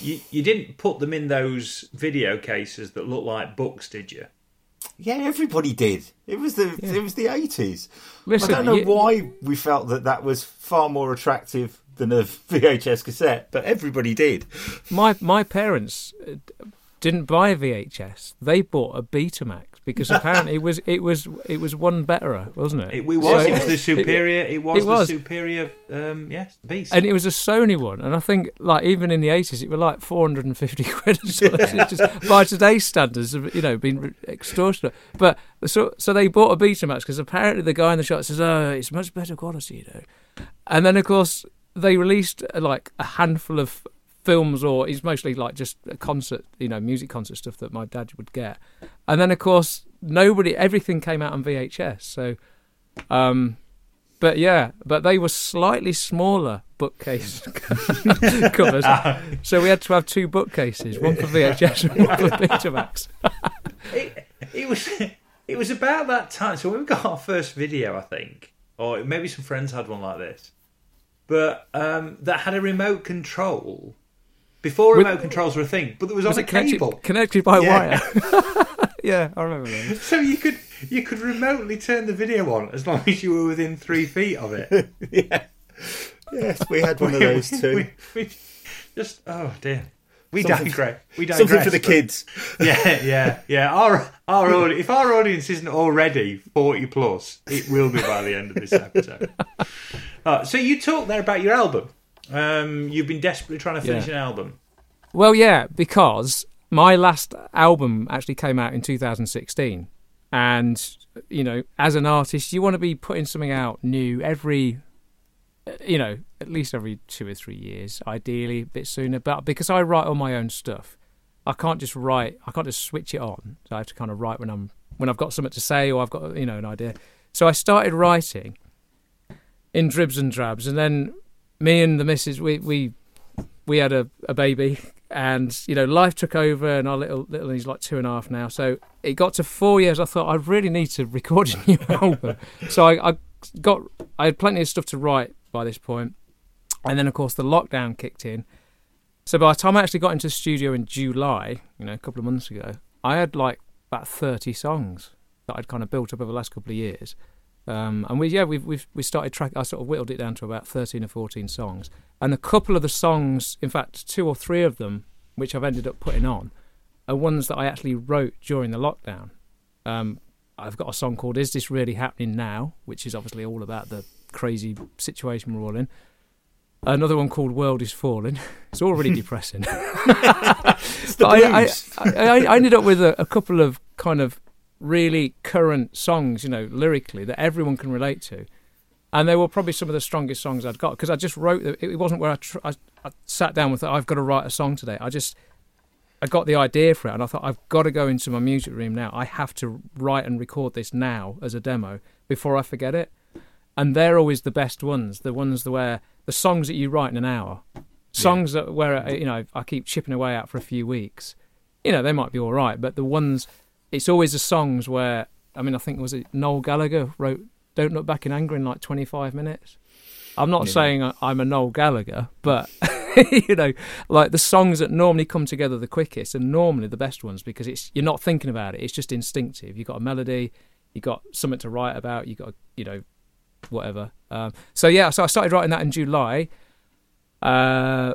You you didn't put them in those video cases that look like books, did you? Yeah, everybody did. It was the Yeah. it was the 80s. I don't know you- why we felt that that was far more attractive than a VHS cassette, but everybody did. my my parents uh, didn't buy VHS. They bought a Betamax because apparently it was it was it was one betterer, wasn't it? It, it was. So- it was the superior. It, was it was. the superior. Um, yes, beast. and it was a Sony one, and I think like even in the eighties, it were like four hundred and fifty quid. Or something. It's just, by today's standards, have, you know, been extortionate. But so so they bought a Betamax because apparently the guy in the shop says, "Oh, it's much better quality," you know. And then of course they released uh, like a handful of films, or it's mostly like just a concert, you know, music concert stuff that my dad would get. And then of course nobody, everything came out on VHS. So. Um, but yeah, but they were slightly smaller bookcase covers. so we had to have two bookcases, one for VHS and one for Betamax. it, it was it was about that time. So when we got our first video, I think, or maybe some friends had one like this, but um, that had a remote control. Before With- remote controls were a thing, but there was, Was on a connected, cable, connected by Yeah. wire? yeah, I remember that. so you could you could remotely turn the video on as long as you were within three feet of it. yeah. Yes, we had one of those too. We, we just oh dear, we Something- digress. We digress. Something for the kids. Yeah, yeah, yeah. Our our if our audience isn't already forty plus, it will be by the end of this episode. Uh, so you talked there about your album. Um, you've been desperately trying to finish Yeah. an album. Well, yeah, because my last album actually came out in 2016, and you know, as an artist, you want to be putting something out new every, you know, at least every two or three years, ideally a bit sooner. But because I write all my own stuff, I can't just write. I can't just switch it on. So I have to kind of write when I'm when I've got something to say or I've got you know an idea. So I started writing in dribs and drabs, and then me and the missus we we we had a, a baby and you know life took over and our little little he's like two and a half now. So it got to four years i thought i really need to record a new album. So I, I got i had plenty of stuff to write by this point. And then of course the lockdown kicked in. So by the time i actually got into the studio in july you know a couple of months ago i had like about 30 songs that i'd kind of built up over the last couple of years um, and we yeah we've, we've we started track i sort of whittled it down to about 13 or 14 songs and a couple of the songs, in fact, two or three of them, which I've ended up putting on, are ones that I actually wrote during the lockdown. Um, I've got a song called "Is This Really Happening Now," which is obviously all about the crazy situation we're all in. Another one called "World Is Falling." It's all really depressing. It's the But I, I. I, I ended up with a, a couple of kind of really current songs, you know, lyrically that everyone can relate to, and they were probably some of the strongest songs I'd got because I just wrote. them. It wasn't where I, tr- I, I sat down with I've got to write a song today. I just I got the idea for it, and I thought I've got to go into my music room now. I have to write and record this now as a demo before I forget it. And they're always the best ones, the ones where the songs that you write in an hour, songs that where you know I keep chipping away at for a few weeks. You know they might be all right, but the ones it's always the songs where I mean, I think was it Noel Gallagher wrote "Don't Look Back in Anger" in like 25 minutes. I'm not Yeah. saying I'm a Noel Gallagher, but you know, like the songs that normally come together the quickest and normally the best ones because it's you're not thinking about it; it's just instinctive. You've got a melody, you got something to write about, you got you know, whatever. Um, so yeah, so I started writing that in July. Uh,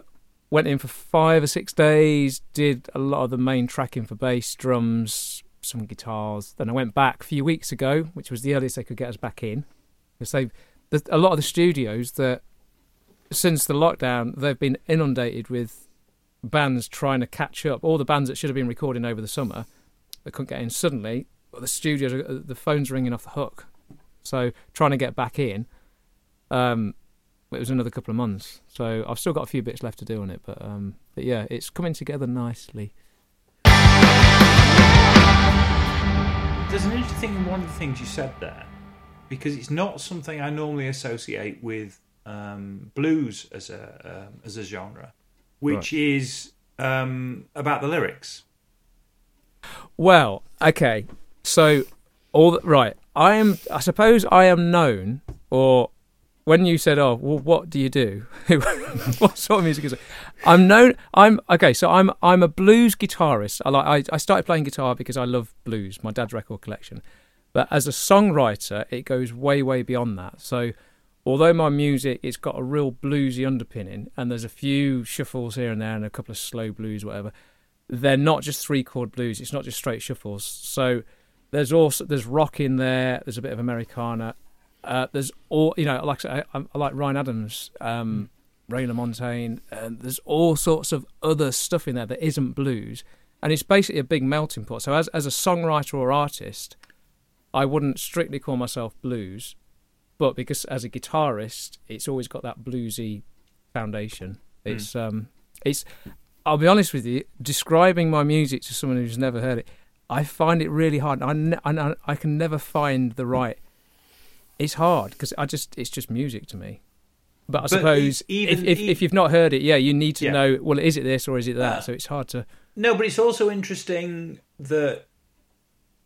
went in for five or six days, did a lot of the main tracking for bass, drums, some guitars. Then I went back a few weeks ago, which was the earliest they could get us back in, they, a lot of the studios that since the lockdown they've been inundated with bands trying to catch up. All the bands that should have been recording over the summer, they couldn't get in. Suddenly, the studios, the phones ringing off the hook. So trying to get back in. Um, it was another couple of months, so I've still got a few bits left to do on it. But um, but yeah, it's coming together nicely. There's an interesting in one of the things you said there, because it's not something I normally associate with um, blues as a um, as a genre, which is um, about the lyrics. Well, okay, so all the, right. I am. I suppose I am known, or when you said, "Oh, well, what do you do? what sort of music is it?" I'm known. I'm okay. So I'm I'm a blues guitarist. I like. I, I started playing guitar because I love blues. My dad's record collection. But as a songwriter, it goes way way beyond that. So although my music it's got a real bluesy underpinning, and there's a few shuffles here and there, and a couple of slow blues, whatever. They're not just three chord blues. It's not just straight shuffles. So there's also there's rock in there. There's a bit of Americana. Uh, there's all you know. Like I, I, I like Ryan Adams, um, Ray LaMontagne, and there's all sorts of other stuff in there that isn't blues, and it's basically a big melting pot. So as as a songwriter or artist, I wouldn't strictly call myself blues, but because as a guitarist, it's always got that bluesy foundation. It's um, it's. I'll be honest with you. Describing my music to someone who's never heard it, I find it really hard. I ne- I, I can never find the right. It's hard because I just it's just music to me. But I But suppose even- if, if e- if you've not heard it, yeah, you need to Yeah. know. Well, is it this or is it that? Uh, so it's hard to. No, but it's also interesting that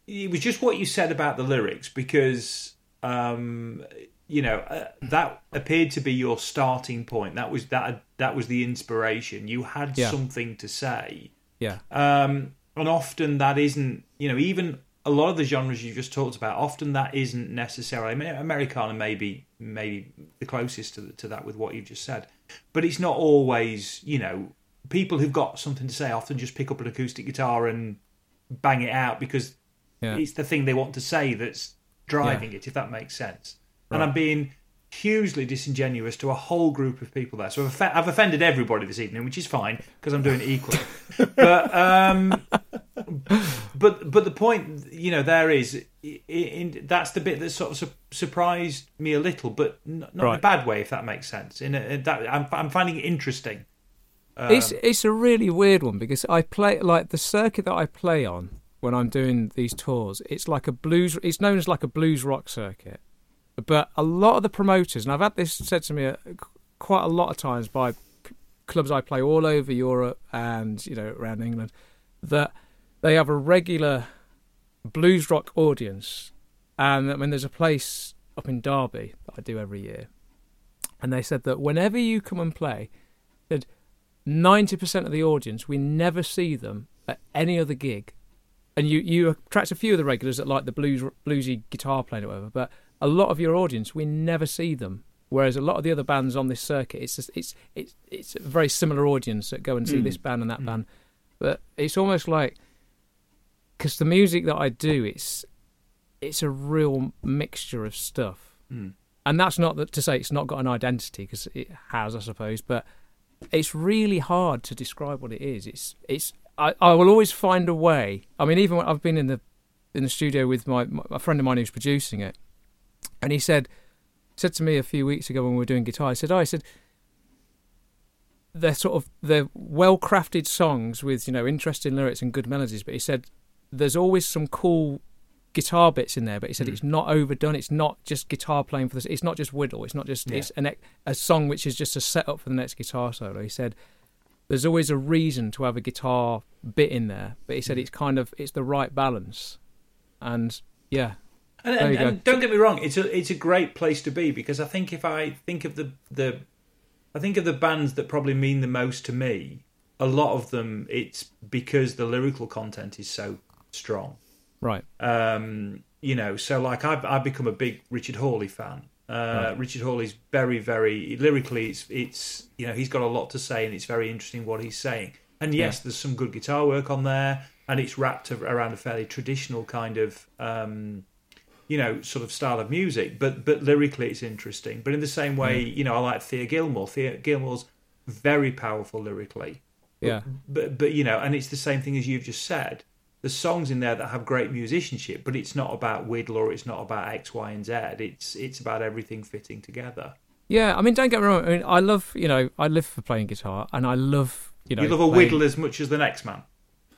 it was just what you said about the lyrics because um, you know uh, that appeared to be your starting point. That was that that was the inspiration. You had Yeah. something to say, Yeah, um, and often that isn't. You know, even a lot of the genres you just talked about. Often that isn't necessarily. I mean, Americana may be maybe the closest to to that with what you've just said, but it's not always. You know, people who've got something to say often just pick up an acoustic guitar and bang it out because yeah, it's the thing they want to say that's driving it, if that makes sense. And I'm being hugely disingenuous to a whole group of people there. So I've, I've offended everybody this evening, which is fine because I'm doing it equally. but um, but but the point, you know, there is i- in, that's the bit that sort of su- surprised me a little, but n- not in a bad way, if that makes sense. In a, that I'm, I'm finding it interesting. Um, it's it's a really weird one because I play like the circuit that I play on when I'm doing these tours. It's like a blues. It's known as like a blues rock circuit, but a lot of the promoters, and I've had this said to me uh, quite a lot of times by p- clubs I play all over Europe and you know around England, that they have a regular blues rock audience, and that when there's a place up in Derby that I do every year, and they said that whenever you come and play, that ninety percent of the audience we never see them at any other gig, and you you attract a few of the regulars that like the blues bluesy guitar playing or whatever, but a lot of your audience we never see them. Whereas a lot of the other bands on this circuit, it's just, it's it's it's a very similar audience that go and see Mm. this band and that Mm. band, but it's almost like because the music that I do, it's it's a real mixture of stuff mm. and that's not that to say it's not got an identity because it has, I suppose. But it's really hard to describe what it is. It's it's I, I will always find a way. I mean, even when I've been in the in the studio with my, my a friend of mine who's producing it, and he said said to me a few weeks ago when we were doing guitar. He said, "Oh, I said." They're sort of they're well crafted songs with you know interesting lyrics and good melodies, but he said there's always some cool guitar bits in there, but he said Mm. it's not overdone. It's not just guitar playing for this. It's not just whittle. It's not just Yeah. it's an, a song which is just a setup for the next guitar solo. He said there's always a reason to have a guitar bit in there, but he said Mm. it's kind of it's the right balance, and Yeah, And, and, and don't get me wrong, it's a it's a great place to be because I think if I think of the the I think of the bands that probably mean the most to me, a lot of them it's because the lyrical content is so strong. right. Um, you know, so like I've I've become a big Richard Hawley fan. Uh, Richard Hawley's very, very lyrically. It's it's you know he's got a lot to say and it's very interesting what he's saying. And yes, Yeah. there's some good guitar work on there, and it's wrapped around a fairly traditional kind of um, you know sort of style of music. But but lyrically, it's interesting. But in the same way, you know, I like Thea Gilmore. Thea Gilmore's very powerful lyrically Yeah, but but you know, and it's the same thing as you've just said. There's songs in there that have great musicianship, but it's not about Whittle or it's not about X, Y, and Z. It's it's about everything fitting together. yeah. I mean, don't get me wrong. I mean, I love you know, I live for playing guitar, and I love you know. you love a playing- Whittle as much as the next man.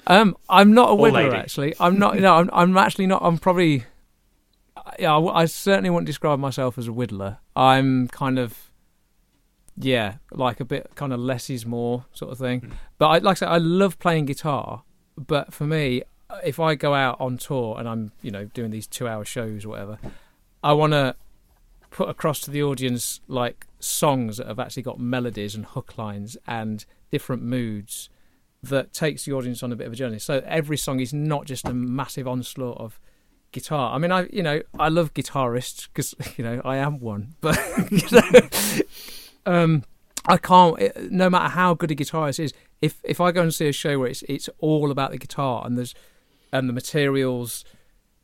Um, I'm not a Or whittler actually. I'm not. No, I'm. I'm actually not. I'm probably. Yeah, I, I certainly wouldn't describe myself as a whittler. I'm kind of. Yeah, like a bit kind of less is more sort of thing. But I, like I said, I love playing guitar. But for me, if I go out on tour and I'm, you know, doing these two-hour shows or whatever, I want to put across to the audience like songs that have actually got melodies and hook lines and different moods that takes the audience on a bit of a journey. So every song is not just a massive onslaught of guitar. I mean, I you know I love guitarists because you know I am one, but you know, um, I can't. No matter how good a guitarist is, if if I go and see a show where it's it's all about the guitar and there's and the materials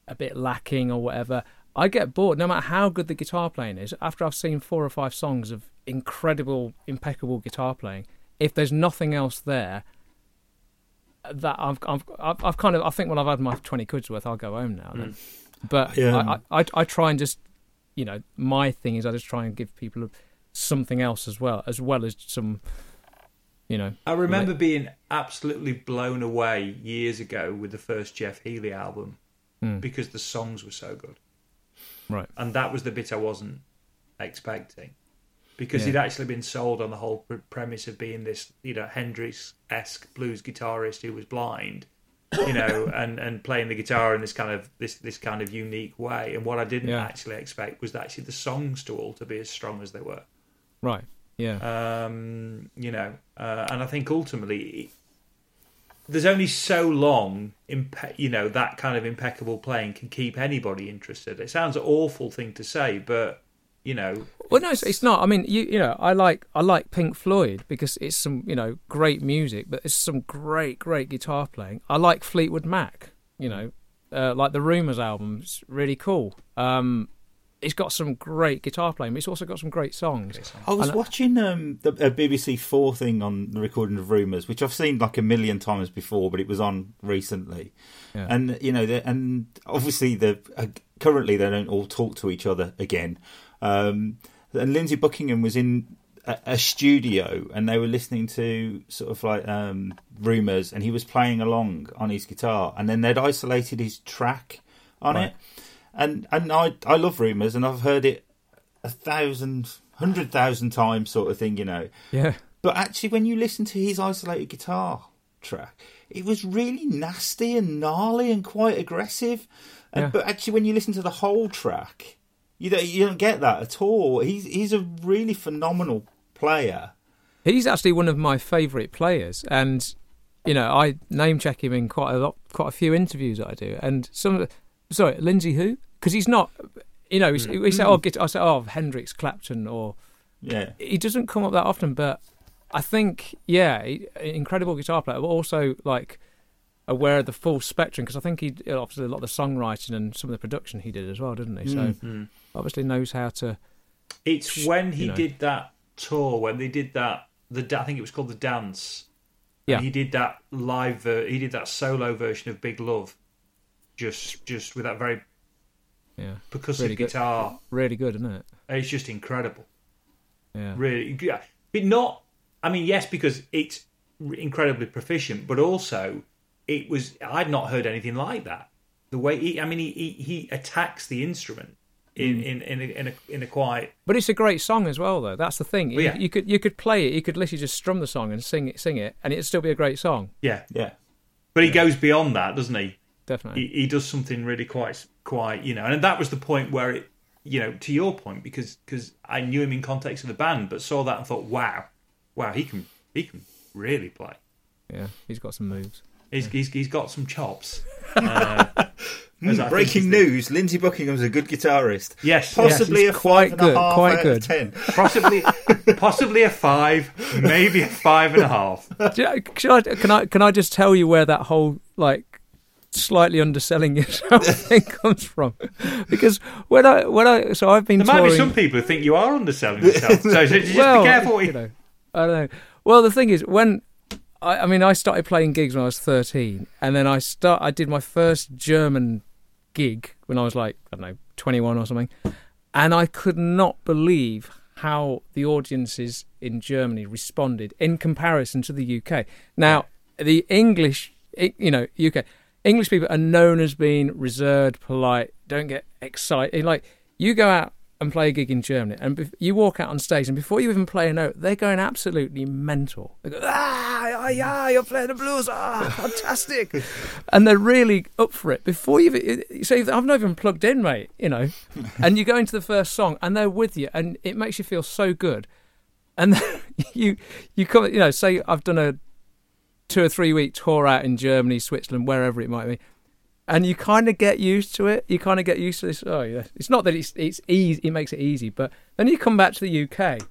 a bit lacking or whatever, I get bored. No matter how good the guitar playing is, after I've seen four or five songs of incredible, impeccable guitar playing, if there's nothing else there, that I've, I've, I've kind of, I think when I've had my twenty quid's worth, I'll go home now. Then. Mm. But Yeah. I, I, I try and just, you know, my thing is I just try and give people something else as well, as well as some, you know. I remember being absolutely blown away years ago with the first Jeff Healey album Hmm. because the songs were so good, Right. and that was the bit I wasn't expecting. Because Yeah. he'd actually been sold on the whole premise of being this, you know, Hendrix-esque blues guitarist who was blind, you know, and, and playing the guitar in this kind of this this kind of unique way. And what I didn't Yeah. actually expect was actually the songs to all to be as strong as they were. Right. Yeah. Um, you know, uh, and I think ultimately there's only so long, impe- you know, that kind of impeccable playing can keep anybody interested. It sounds an awful thing to say, but you know, Well, no, it's, it's not. I mean, you you know, I like I like Pink Floyd because it's some you know great music, but it's some great great guitar playing. I like Fleetwood Mac. You know, uh, like the Rumours album. It's really cool. Um, it's got some great guitar playing, but it's also got some great songs. I was And- watching um, the a BBC Four thing on the recording of Rumours, which I've seen like a million times before, but it was on recently. Yeah. And you know, and obviously the uh, currently they don't all talk to each other again. Um, and Lindsey Buckingham was in a, a studio, and they were listening to sort of like um, Rumours, and he was playing along on his guitar, and then they'd isolated his track on Right. it. And and I I love Rumours, and I've heard it a thousand, hundred thousand times, sort of thing, you know. Yeah, But actually, when you listen to his isolated guitar track, it was really nasty and gnarly and quite aggressive. And, Yeah. But actually, when you listen to the whole track, you don't you don't get that at all. He's he's a really phenomenal player. he's actually one of my favourite players, and you know I name check him in quite a lot, quite a few interviews that I do. And some, of the, sorry, Lindsey who? Because he's not. You know, he's, hmm. we say, oh, hmm. guitar, I say, oh, Hendrix, Clapton, or Yeah, he doesn't come up that often, but I think yeah, he, incredible guitar player, but also like aware of the full spectrum because I think he obviously a lot of the songwriting and some of the production he did as well, didn't he? So Mm. obviously knows how to. it's when he you know. did that tour when they did that. The I think it was called the dance. Yeah. And he did that live. ver- he did that solo version of Big Love, just just with that very Yeah, percussive Really good. guitar. really good, isn't it? It's just incredible. Yeah, really yeah but not i mean yes because it's incredibly proficient but also it was i'd not heard anything like that the way he i mean he he, he attacks the instrument in mm. in in a, in a, in a quite but it's a great song as well, though. That's the thing. You, yeah. you could you could play it. You could literally just strum the song and sing it, sing it, and it'd still be a great song. yeah yeah. but he goes beyond that doesn't he definitely. he, he does something really quite quite you know, and that was the point where it you know to your point because because I knew him in context of the band, but saw that and thought, wow, wow, he can he can really play. Yeah, he's got some moves. He's he's, he's got some chops. Uh, as Breaking is the- news: Lindsey Buckingham's a good guitarist. Yes, Possibly he's a quite five and a good, half quite good. ten. possibly possibly a five, maybe a five and a half. Do you- should I, can I can I just tell you where that whole like slightly underselling yourself thing comes from? Because when I when I so I've been There might be some people who think you are underselling yourself. So, so just well, be careful. You you, know, I don't know. Well, the thing is, when I, I mean, I started playing gigs when I was thirteen, and then I start. I did my first German gig when I was like I don't know, twenty-one or something, and I could not believe how the audiences in Germany responded in comparison to the UK. Now, the English, you know, UK English people are known as being reserved, polite, don't get excited. Like you go out and play a gig in Germany, and bef- you walk out on stage, and before you even play a note, they're going absolutely mental. They go, ah, ah, yeah, you're playing the blues, ah, fantastic, and they're really up for it. Before you, even- so I've not even plugged in, mate, you know, and you go into the first song, and they're with you, and it makes you feel so good. And then you, you come, you know, say I've done a two or three week tour out in Germany, Switzerland, wherever it might be, and you kind of get used to it. You kind of get used to this. Oh yeah, it's not that it's it's easy. It makes it easy, but then you come back to the UK,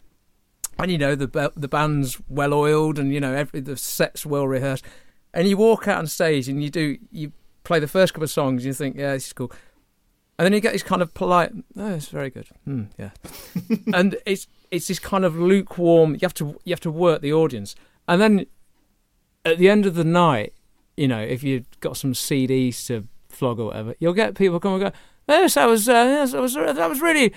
and you know the the band's well oiled, and you know every the sets well rehearsed, and you walk out on stage and you do you play the first couple of songs, and you think yeah this is cool. And then you get this kind of polite, oh, it's very good, hmm, yeah, and it's it's this kind of lukewarm. You have to you have to work the audience, and then at the end of the night, you know, if you've got some CDs to flog or whatever, you'll get people come and go, "Yes, that was, uh, yes, that was, that was really,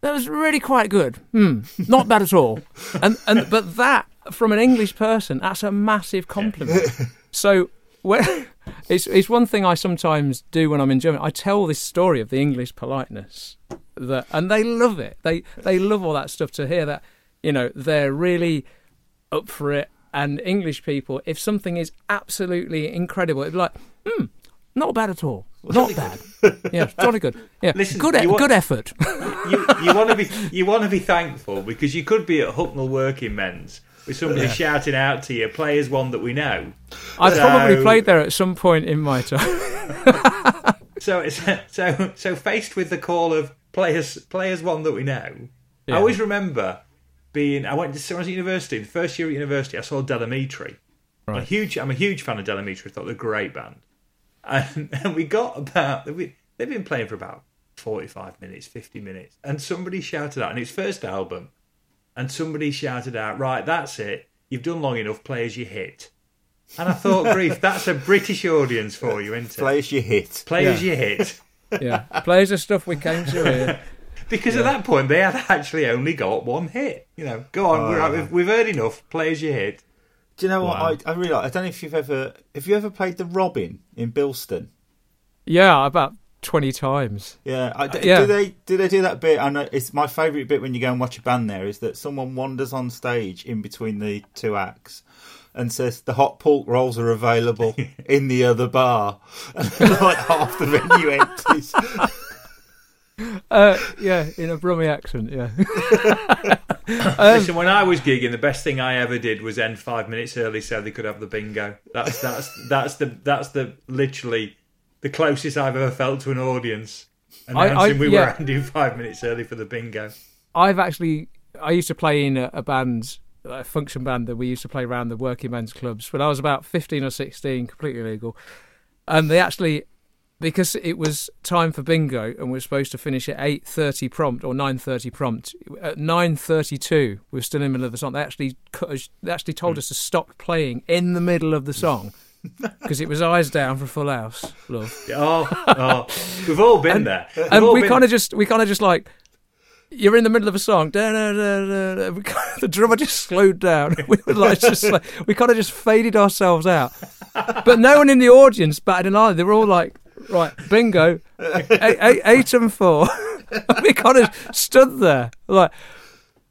that was really quite good. Hmm, not bad at all." And and but that from an English person, that's a massive compliment. So when it's it's one thing I sometimes do when I'm in Germany. I tell this story of the English politeness that, and they love it. They they love all that stuff to hear that. You know, they're really up for it. And English people, if something is absolutely incredible, it'd be like, hmm, not bad at all. Not bad. Yeah, jolly good. Yeah, Listen, good, e- want- good effort. you, you want to be you want to be thankful because you could be at Hucknall Working Men's with somebody shouting out to you, "Play as one that we know." I've So- probably played there at some point in my time. So so so faced with the call of players players one that we know. Yeah. I always remember being I went to when I was at university, the first year at university, I saw Del Amitri. I'm a huge I'm a huge fan of Del Amitri, I thought they're a great band. And, and we got about we, they've been playing for about forty five minutes, fifty minutes, and somebody shouted out, and it's first album, and somebody shouted out, Right, that's it, you've done long enough, play as you hit. And I thought, grief, that's a British audience for you, isn't it? Play as you hit. Play as Yeah. you hit. yeah, plays the stuff we came to hear. Because at that point they had actually only got one hit. You know, go on, we're, oh, we've, we've heard enough. Play as you hit. Do you know what? I, I really. I don't know if you've ever have you ever played the Robin in Bilston. Yeah, about twenty times. Yeah, I, d- yeah. do they do they do that bit? I know it's my favourite bit when you go and watch a band. There is that someone wanders on stage in between the two acts and says the hot pork rolls are available in the other bar, and like half the venue empties. Uh, yeah, in a Brummie accent. Yeah. Um, Listen, when I was gigging, the best thing I ever did was end five minutes early so they could have the bingo. That's that's that's the that's the literally the closest I've ever felt to an audience I- announcing we yeah. were ending five minutes early for the bingo. I've actually I used to play in a, a band, a function band that we used to play around the working men's clubs when I was about fifteen or sixteen, completely illegal. And they actually, because it was time for bingo and we were supposed to finish at eight thirty prompt or nine thirty prompt. At nine thirty two, we were still in the middle of the song. They actually cut they actually told hmm. us to stop playing in the middle of the song. Because it was eyes down for Full House, love. Oh, oh. we've all been there. We've and we been- kind of just we kind of just like you're in the middle of a song da, da, da, da, da. The drummer just slowed down we were like just like, we kind of just faded ourselves out but no one in the audience batted an eye they were all like right bingo eight, eight, eight and four we kind of stood there like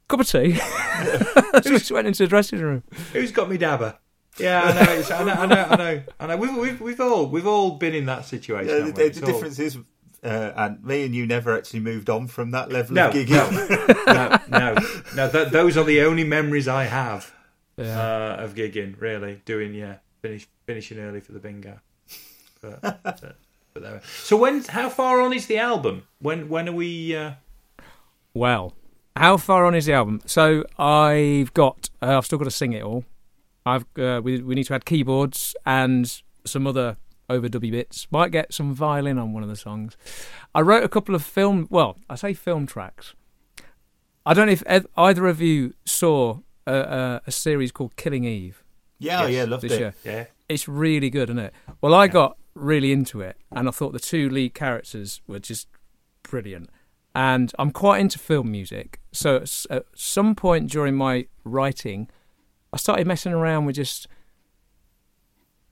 cup of tea so we just went into the dressing room Who's got me dabber? Yeah, I know, it's, I know, I know, I know, I know. We've, we've, we've all we've all been in that situation. Yeah, the, haven't the, It's all- difference is, uh, and me and you never actually moved on from that level No, of gigging. no, no, no. Th- those are the only memories I have Yeah. uh, of gigging. Really, doing yeah, finish finishing early for the bingo. But, but, but there so when? How far on is the album? When when are we? Uh, Well, how far on is the album? So I've got, uh, I've still got to sing it all. I've uh, we we need to add keyboards and some other overdubby bits. Might get some violin on one of the songs. I wrote a couple of film. Well, I say film tracks. I don't know if eith- either of you saw a, a, a series called Killing Eve yeah, Yes, yeah, loved this it. year. yeah, It's really good, isn't it? Well, I got really into it, and I thought the two lead characters were just brilliant. And I'm quite into film music, so at some point during my writing, I started messing around with just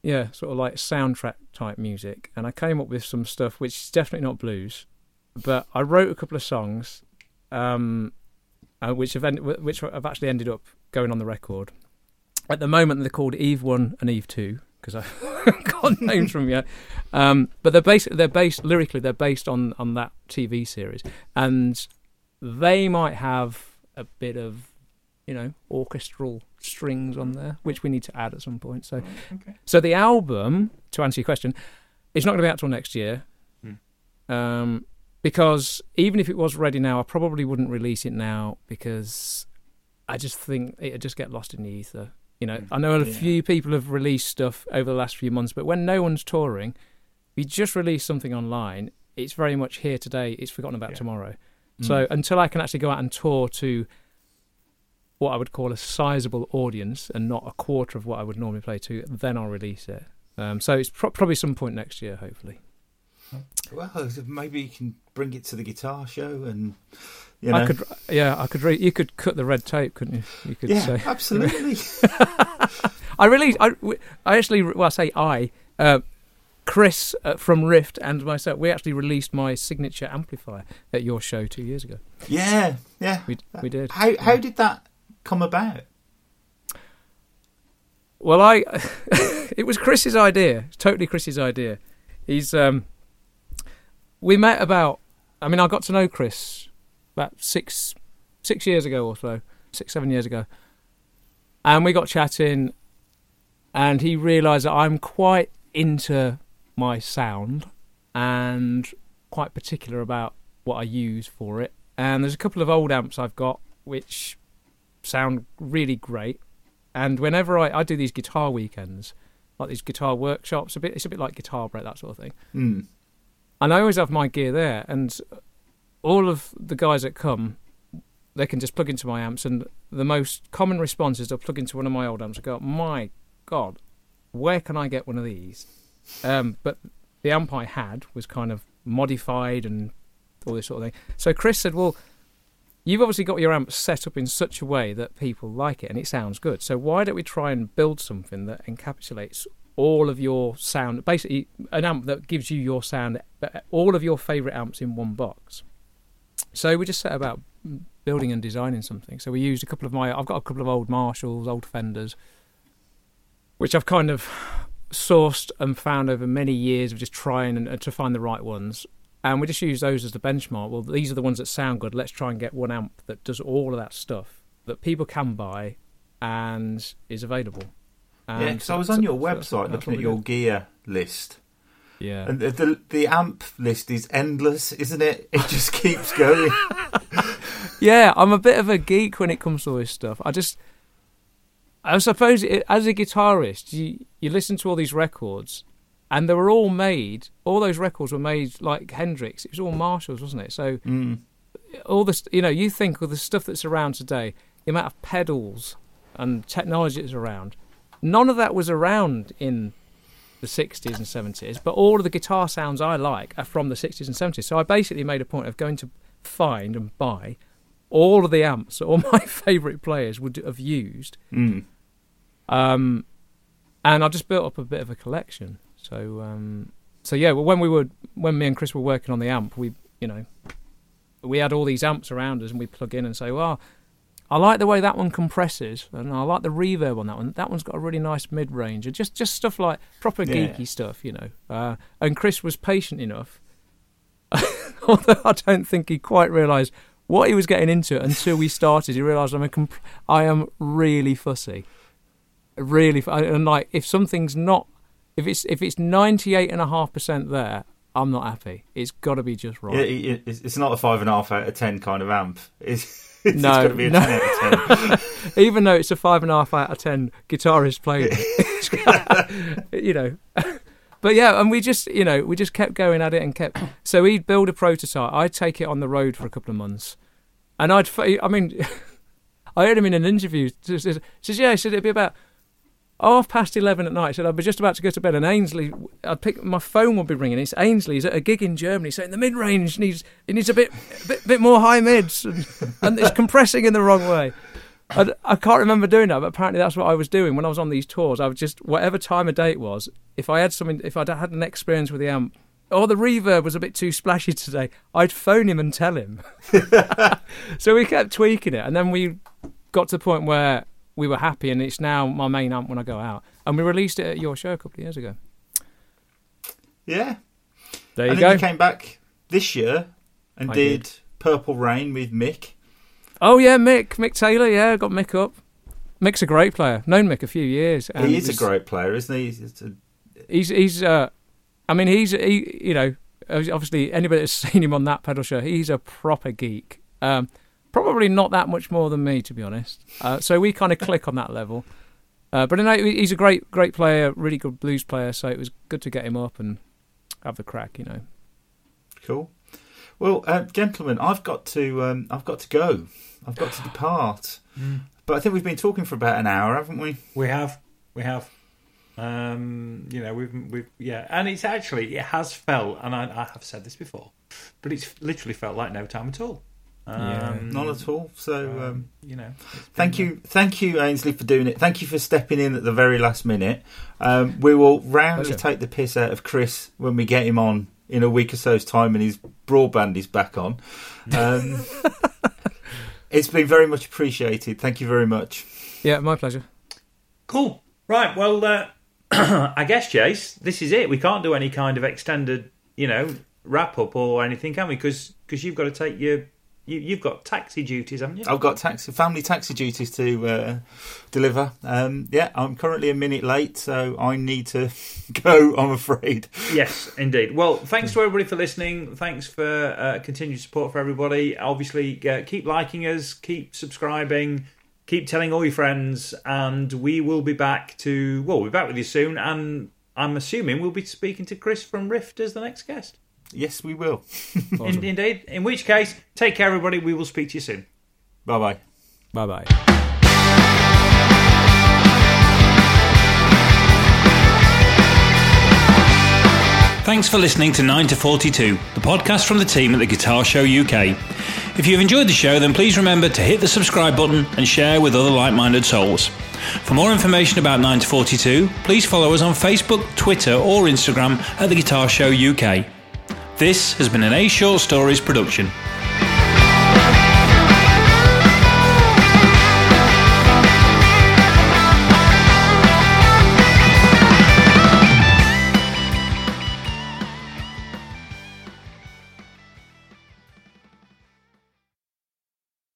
yeah, sort of like soundtrack type music, and I came up with some stuff which is definitely not blues, but I wrote a couple of songs, um, uh, which have which have actually ended up going on the record. At the moment, they're called Eve One and Eve Two because I got names from you. Um, but they're based they're based lyrically they're based on on that TV series, and they might have a bit of you know orchestral strings on there, which we need to add at some point. So, okay. so the album, to answer your question, it's not going to be out till next year. Hmm. Um, because even if it was ready now, I probably wouldn't release it now because I just think it'd just get lost in the ether. You know, Hmm. I know a Yeah. few people have released stuff over the last few months, but when no one's touring, we just release something online. It's very much here today. It's forgotten about Yeah. tomorrow. Mm. So until I can actually go out and tour to what I would call a sizable audience and not a quarter of what I would normally play to, then I'll release it. Um, so it's pro- probably some point next year, hopefully. Well, maybe you can bring it to the guitar show and you know. I could, yeah, I could. Re- you could cut the red tape, couldn't you? You could yeah, say. absolutely. I really, I, I actually, well, I say I, uh, Chris uh, from Rift and myself, we actually released my signature amplifier at your show two years ago. yeah, yeah. We we did. How how did that come about? Well, I it was Chris's idea, totally Chris's idea. He's um, we met about. I mean, I got to know Chris about six six years ago or so, six seven years ago, and we got chatting, and he realised that I'm quite into my sound and quite particular about what I use for it. And there's a couple of old amps I've got which sound really great and whenever I, I do these guitar weekends, like these guitar workshops, a bit it's a bit like guitar break that sort of thing. Hmm. And I always have my gear there, and all of the guys that come, they can just plug into my amps. And the most common response is they'll plug into one of my old amps and go, "My God, where can I get one of these?" Um, but the amp I had was kind of modified and all this sort of thing. So Chris said, "Well." You've obviously got your amp set up in such a way that people like it and it sounds good. So why don't we try and build something that encapsulates all of your sound, basically an amp that gives you your sound, uh, all of your favourite amps in one box. So we just set about building and designing something. So we used a couple of my, I've got a couple of old Marshalls, old Fenders, which I've kind of sourced and found over many years of just trying and, and to find the right ones. And we just use those as the benchmark. Well, these are the ones that sound good. Let's try and get one amp that does all of that stuff that people can buy and is available. Yeah, because I was on your so website that's looking at your did. gear list, Yeah. and the, the the amp list is endless, isn't it? It just keeps going. Yeah, I'm a bit of a geek when it comes to all this stuff. I just, I suppose, it, as a guitarist, you you listen to all these records, and they were all made. All those records were made like Hendrix. It was all Marshalls, wasn't it? So Mm. all this, you know, you think of the stuff that's around today, the amount of pedals and technology that's around. None of that was around in the 60s and 70s, but all of the guitar sounds I like are from the 60s and 70s. So I basically made a point of going to find and buy all of the amps that all my favourite players would have used. Mm. Um, and I just built up a bit of a collection. So, um, so yeah, well, when we were, when me and Chris were working on the amp, we, you know, we had all these amps around us and we plug in and say, well, I like the way that one compresses, and I like the reverb on that one. That one's got a really nice mid range, and just just stuff like proper Yeah. geeky stuff, you know. Uh, and Chris was patient enough, although I don't think he quite realised what he was getting into until we started. He realised I'm a comp- I am really fussy, really, fu- and like if something's not, if it's if it's ninety eight and a half percent there, I'm not happy. It's got to be just right. Yeah, it- it's it's not a five and a half out of ten kind of amp. It's, it's No, got to be a no. ten out of ten. even though it's a five and a half out of ten guitarist playing you know. But yeah, and we just, you know, we just kept going at it and kept. So he'd build a prototype. I'd take it on the road for a couple of months, and I'd. I mean, I heard him in an interview. Says, says, says yeah, he said it'd be about half past eleven at night. He said I'd be just about to go to bed, and Aynsley, I'd pick my phone would be ringing. It's Aynsley. He's at a gig in Germany, saying the mid range needs it needs a bit, bit bit more high mids, and, and it's compressing in the wrong way. I, I can't remember doing that, but apparently that's what I was doing when I was on these tours. I would just whatever time of day it was. If I had something, if I'd had an experience with the amp, or the reverb was a bit too splashy today, I'd phone him and tell him. so we kept tweaking it, and then we got to the point where we were happy, and it's now my main amp when I go out. And we released it at your show a couple of years ago. Yeah. There you and go. then you came back this year and did, did. Purple Rain with Mick. Oh yeah, Mick, Mick Taylor. Yeah, got Mick up. Mick's a great player. Known Mick a few years. and he is a great player, isn't he? He's a- he's he's uh I mean he's he you know obviously anybody that's seen him on that pedal show he's a proper geek um probably not that much more than me to be honest uh, so we kind of click on that level uh, but no, he's a great great player really good blues player so it was good to get him up and have the crack you know Cool. Well, uh, gentlemen, I've got to um, I've got to go. I've got to depart. But I think we've been talking for about an hour, haven't we? We have, we have. Um, you know, we've, we've, yeah, and it's actually it has felt, and I, I have said this before, but it's literally felt like no time at all. Yeah. Um, Not at all. So, um, um, you know, thank been- you, thank you, Aynsley, for doing it. Thank you for stepping in at the very last minute. Um, we will roundly Pleasure. take the piss out of Chris when we get him on in a week or so's time, and his broadband is back on. Um, it's been very much appreciated. Thank you very much. yeah my pleasure Cool. Right. Well, uh, I guess, Jace, this is it. We can't do any kind of extended, you know, wrap up or anything, can we? Because Because you've got to take your, you, you've got taxi duties, haven't you? I've got taxi, family taxi duties to uh, deliver. Um, yeah, I'm currently a minute late, so I need to go. I'm afraid. Yes, indeed. Well, thanks to everybody for listening. Thanks for uh, continued support for everybody. Obviously, uh, keep liking us, keep subscribing, keep telling all your friends, and we will be back to. Well, we'll be back with you soon, and I'm assuming we'll be speaking to Chris from Rift as the next guest. Yes, we will. In, indeed. In which case, take care, everybody. We will speak to you soon. Bye bye. bye bye Thanks for listening to 9 to 42, the podcast from the team at the Guitar Show UK. If you've enjoyed the show, then please remember to hit the subscribe button and share with other like minded souls. For more information about 9 to 42, please follow us on Facebook, Twitter, or Instagram at the Guitar Show UK. This has been an A Short Stories production.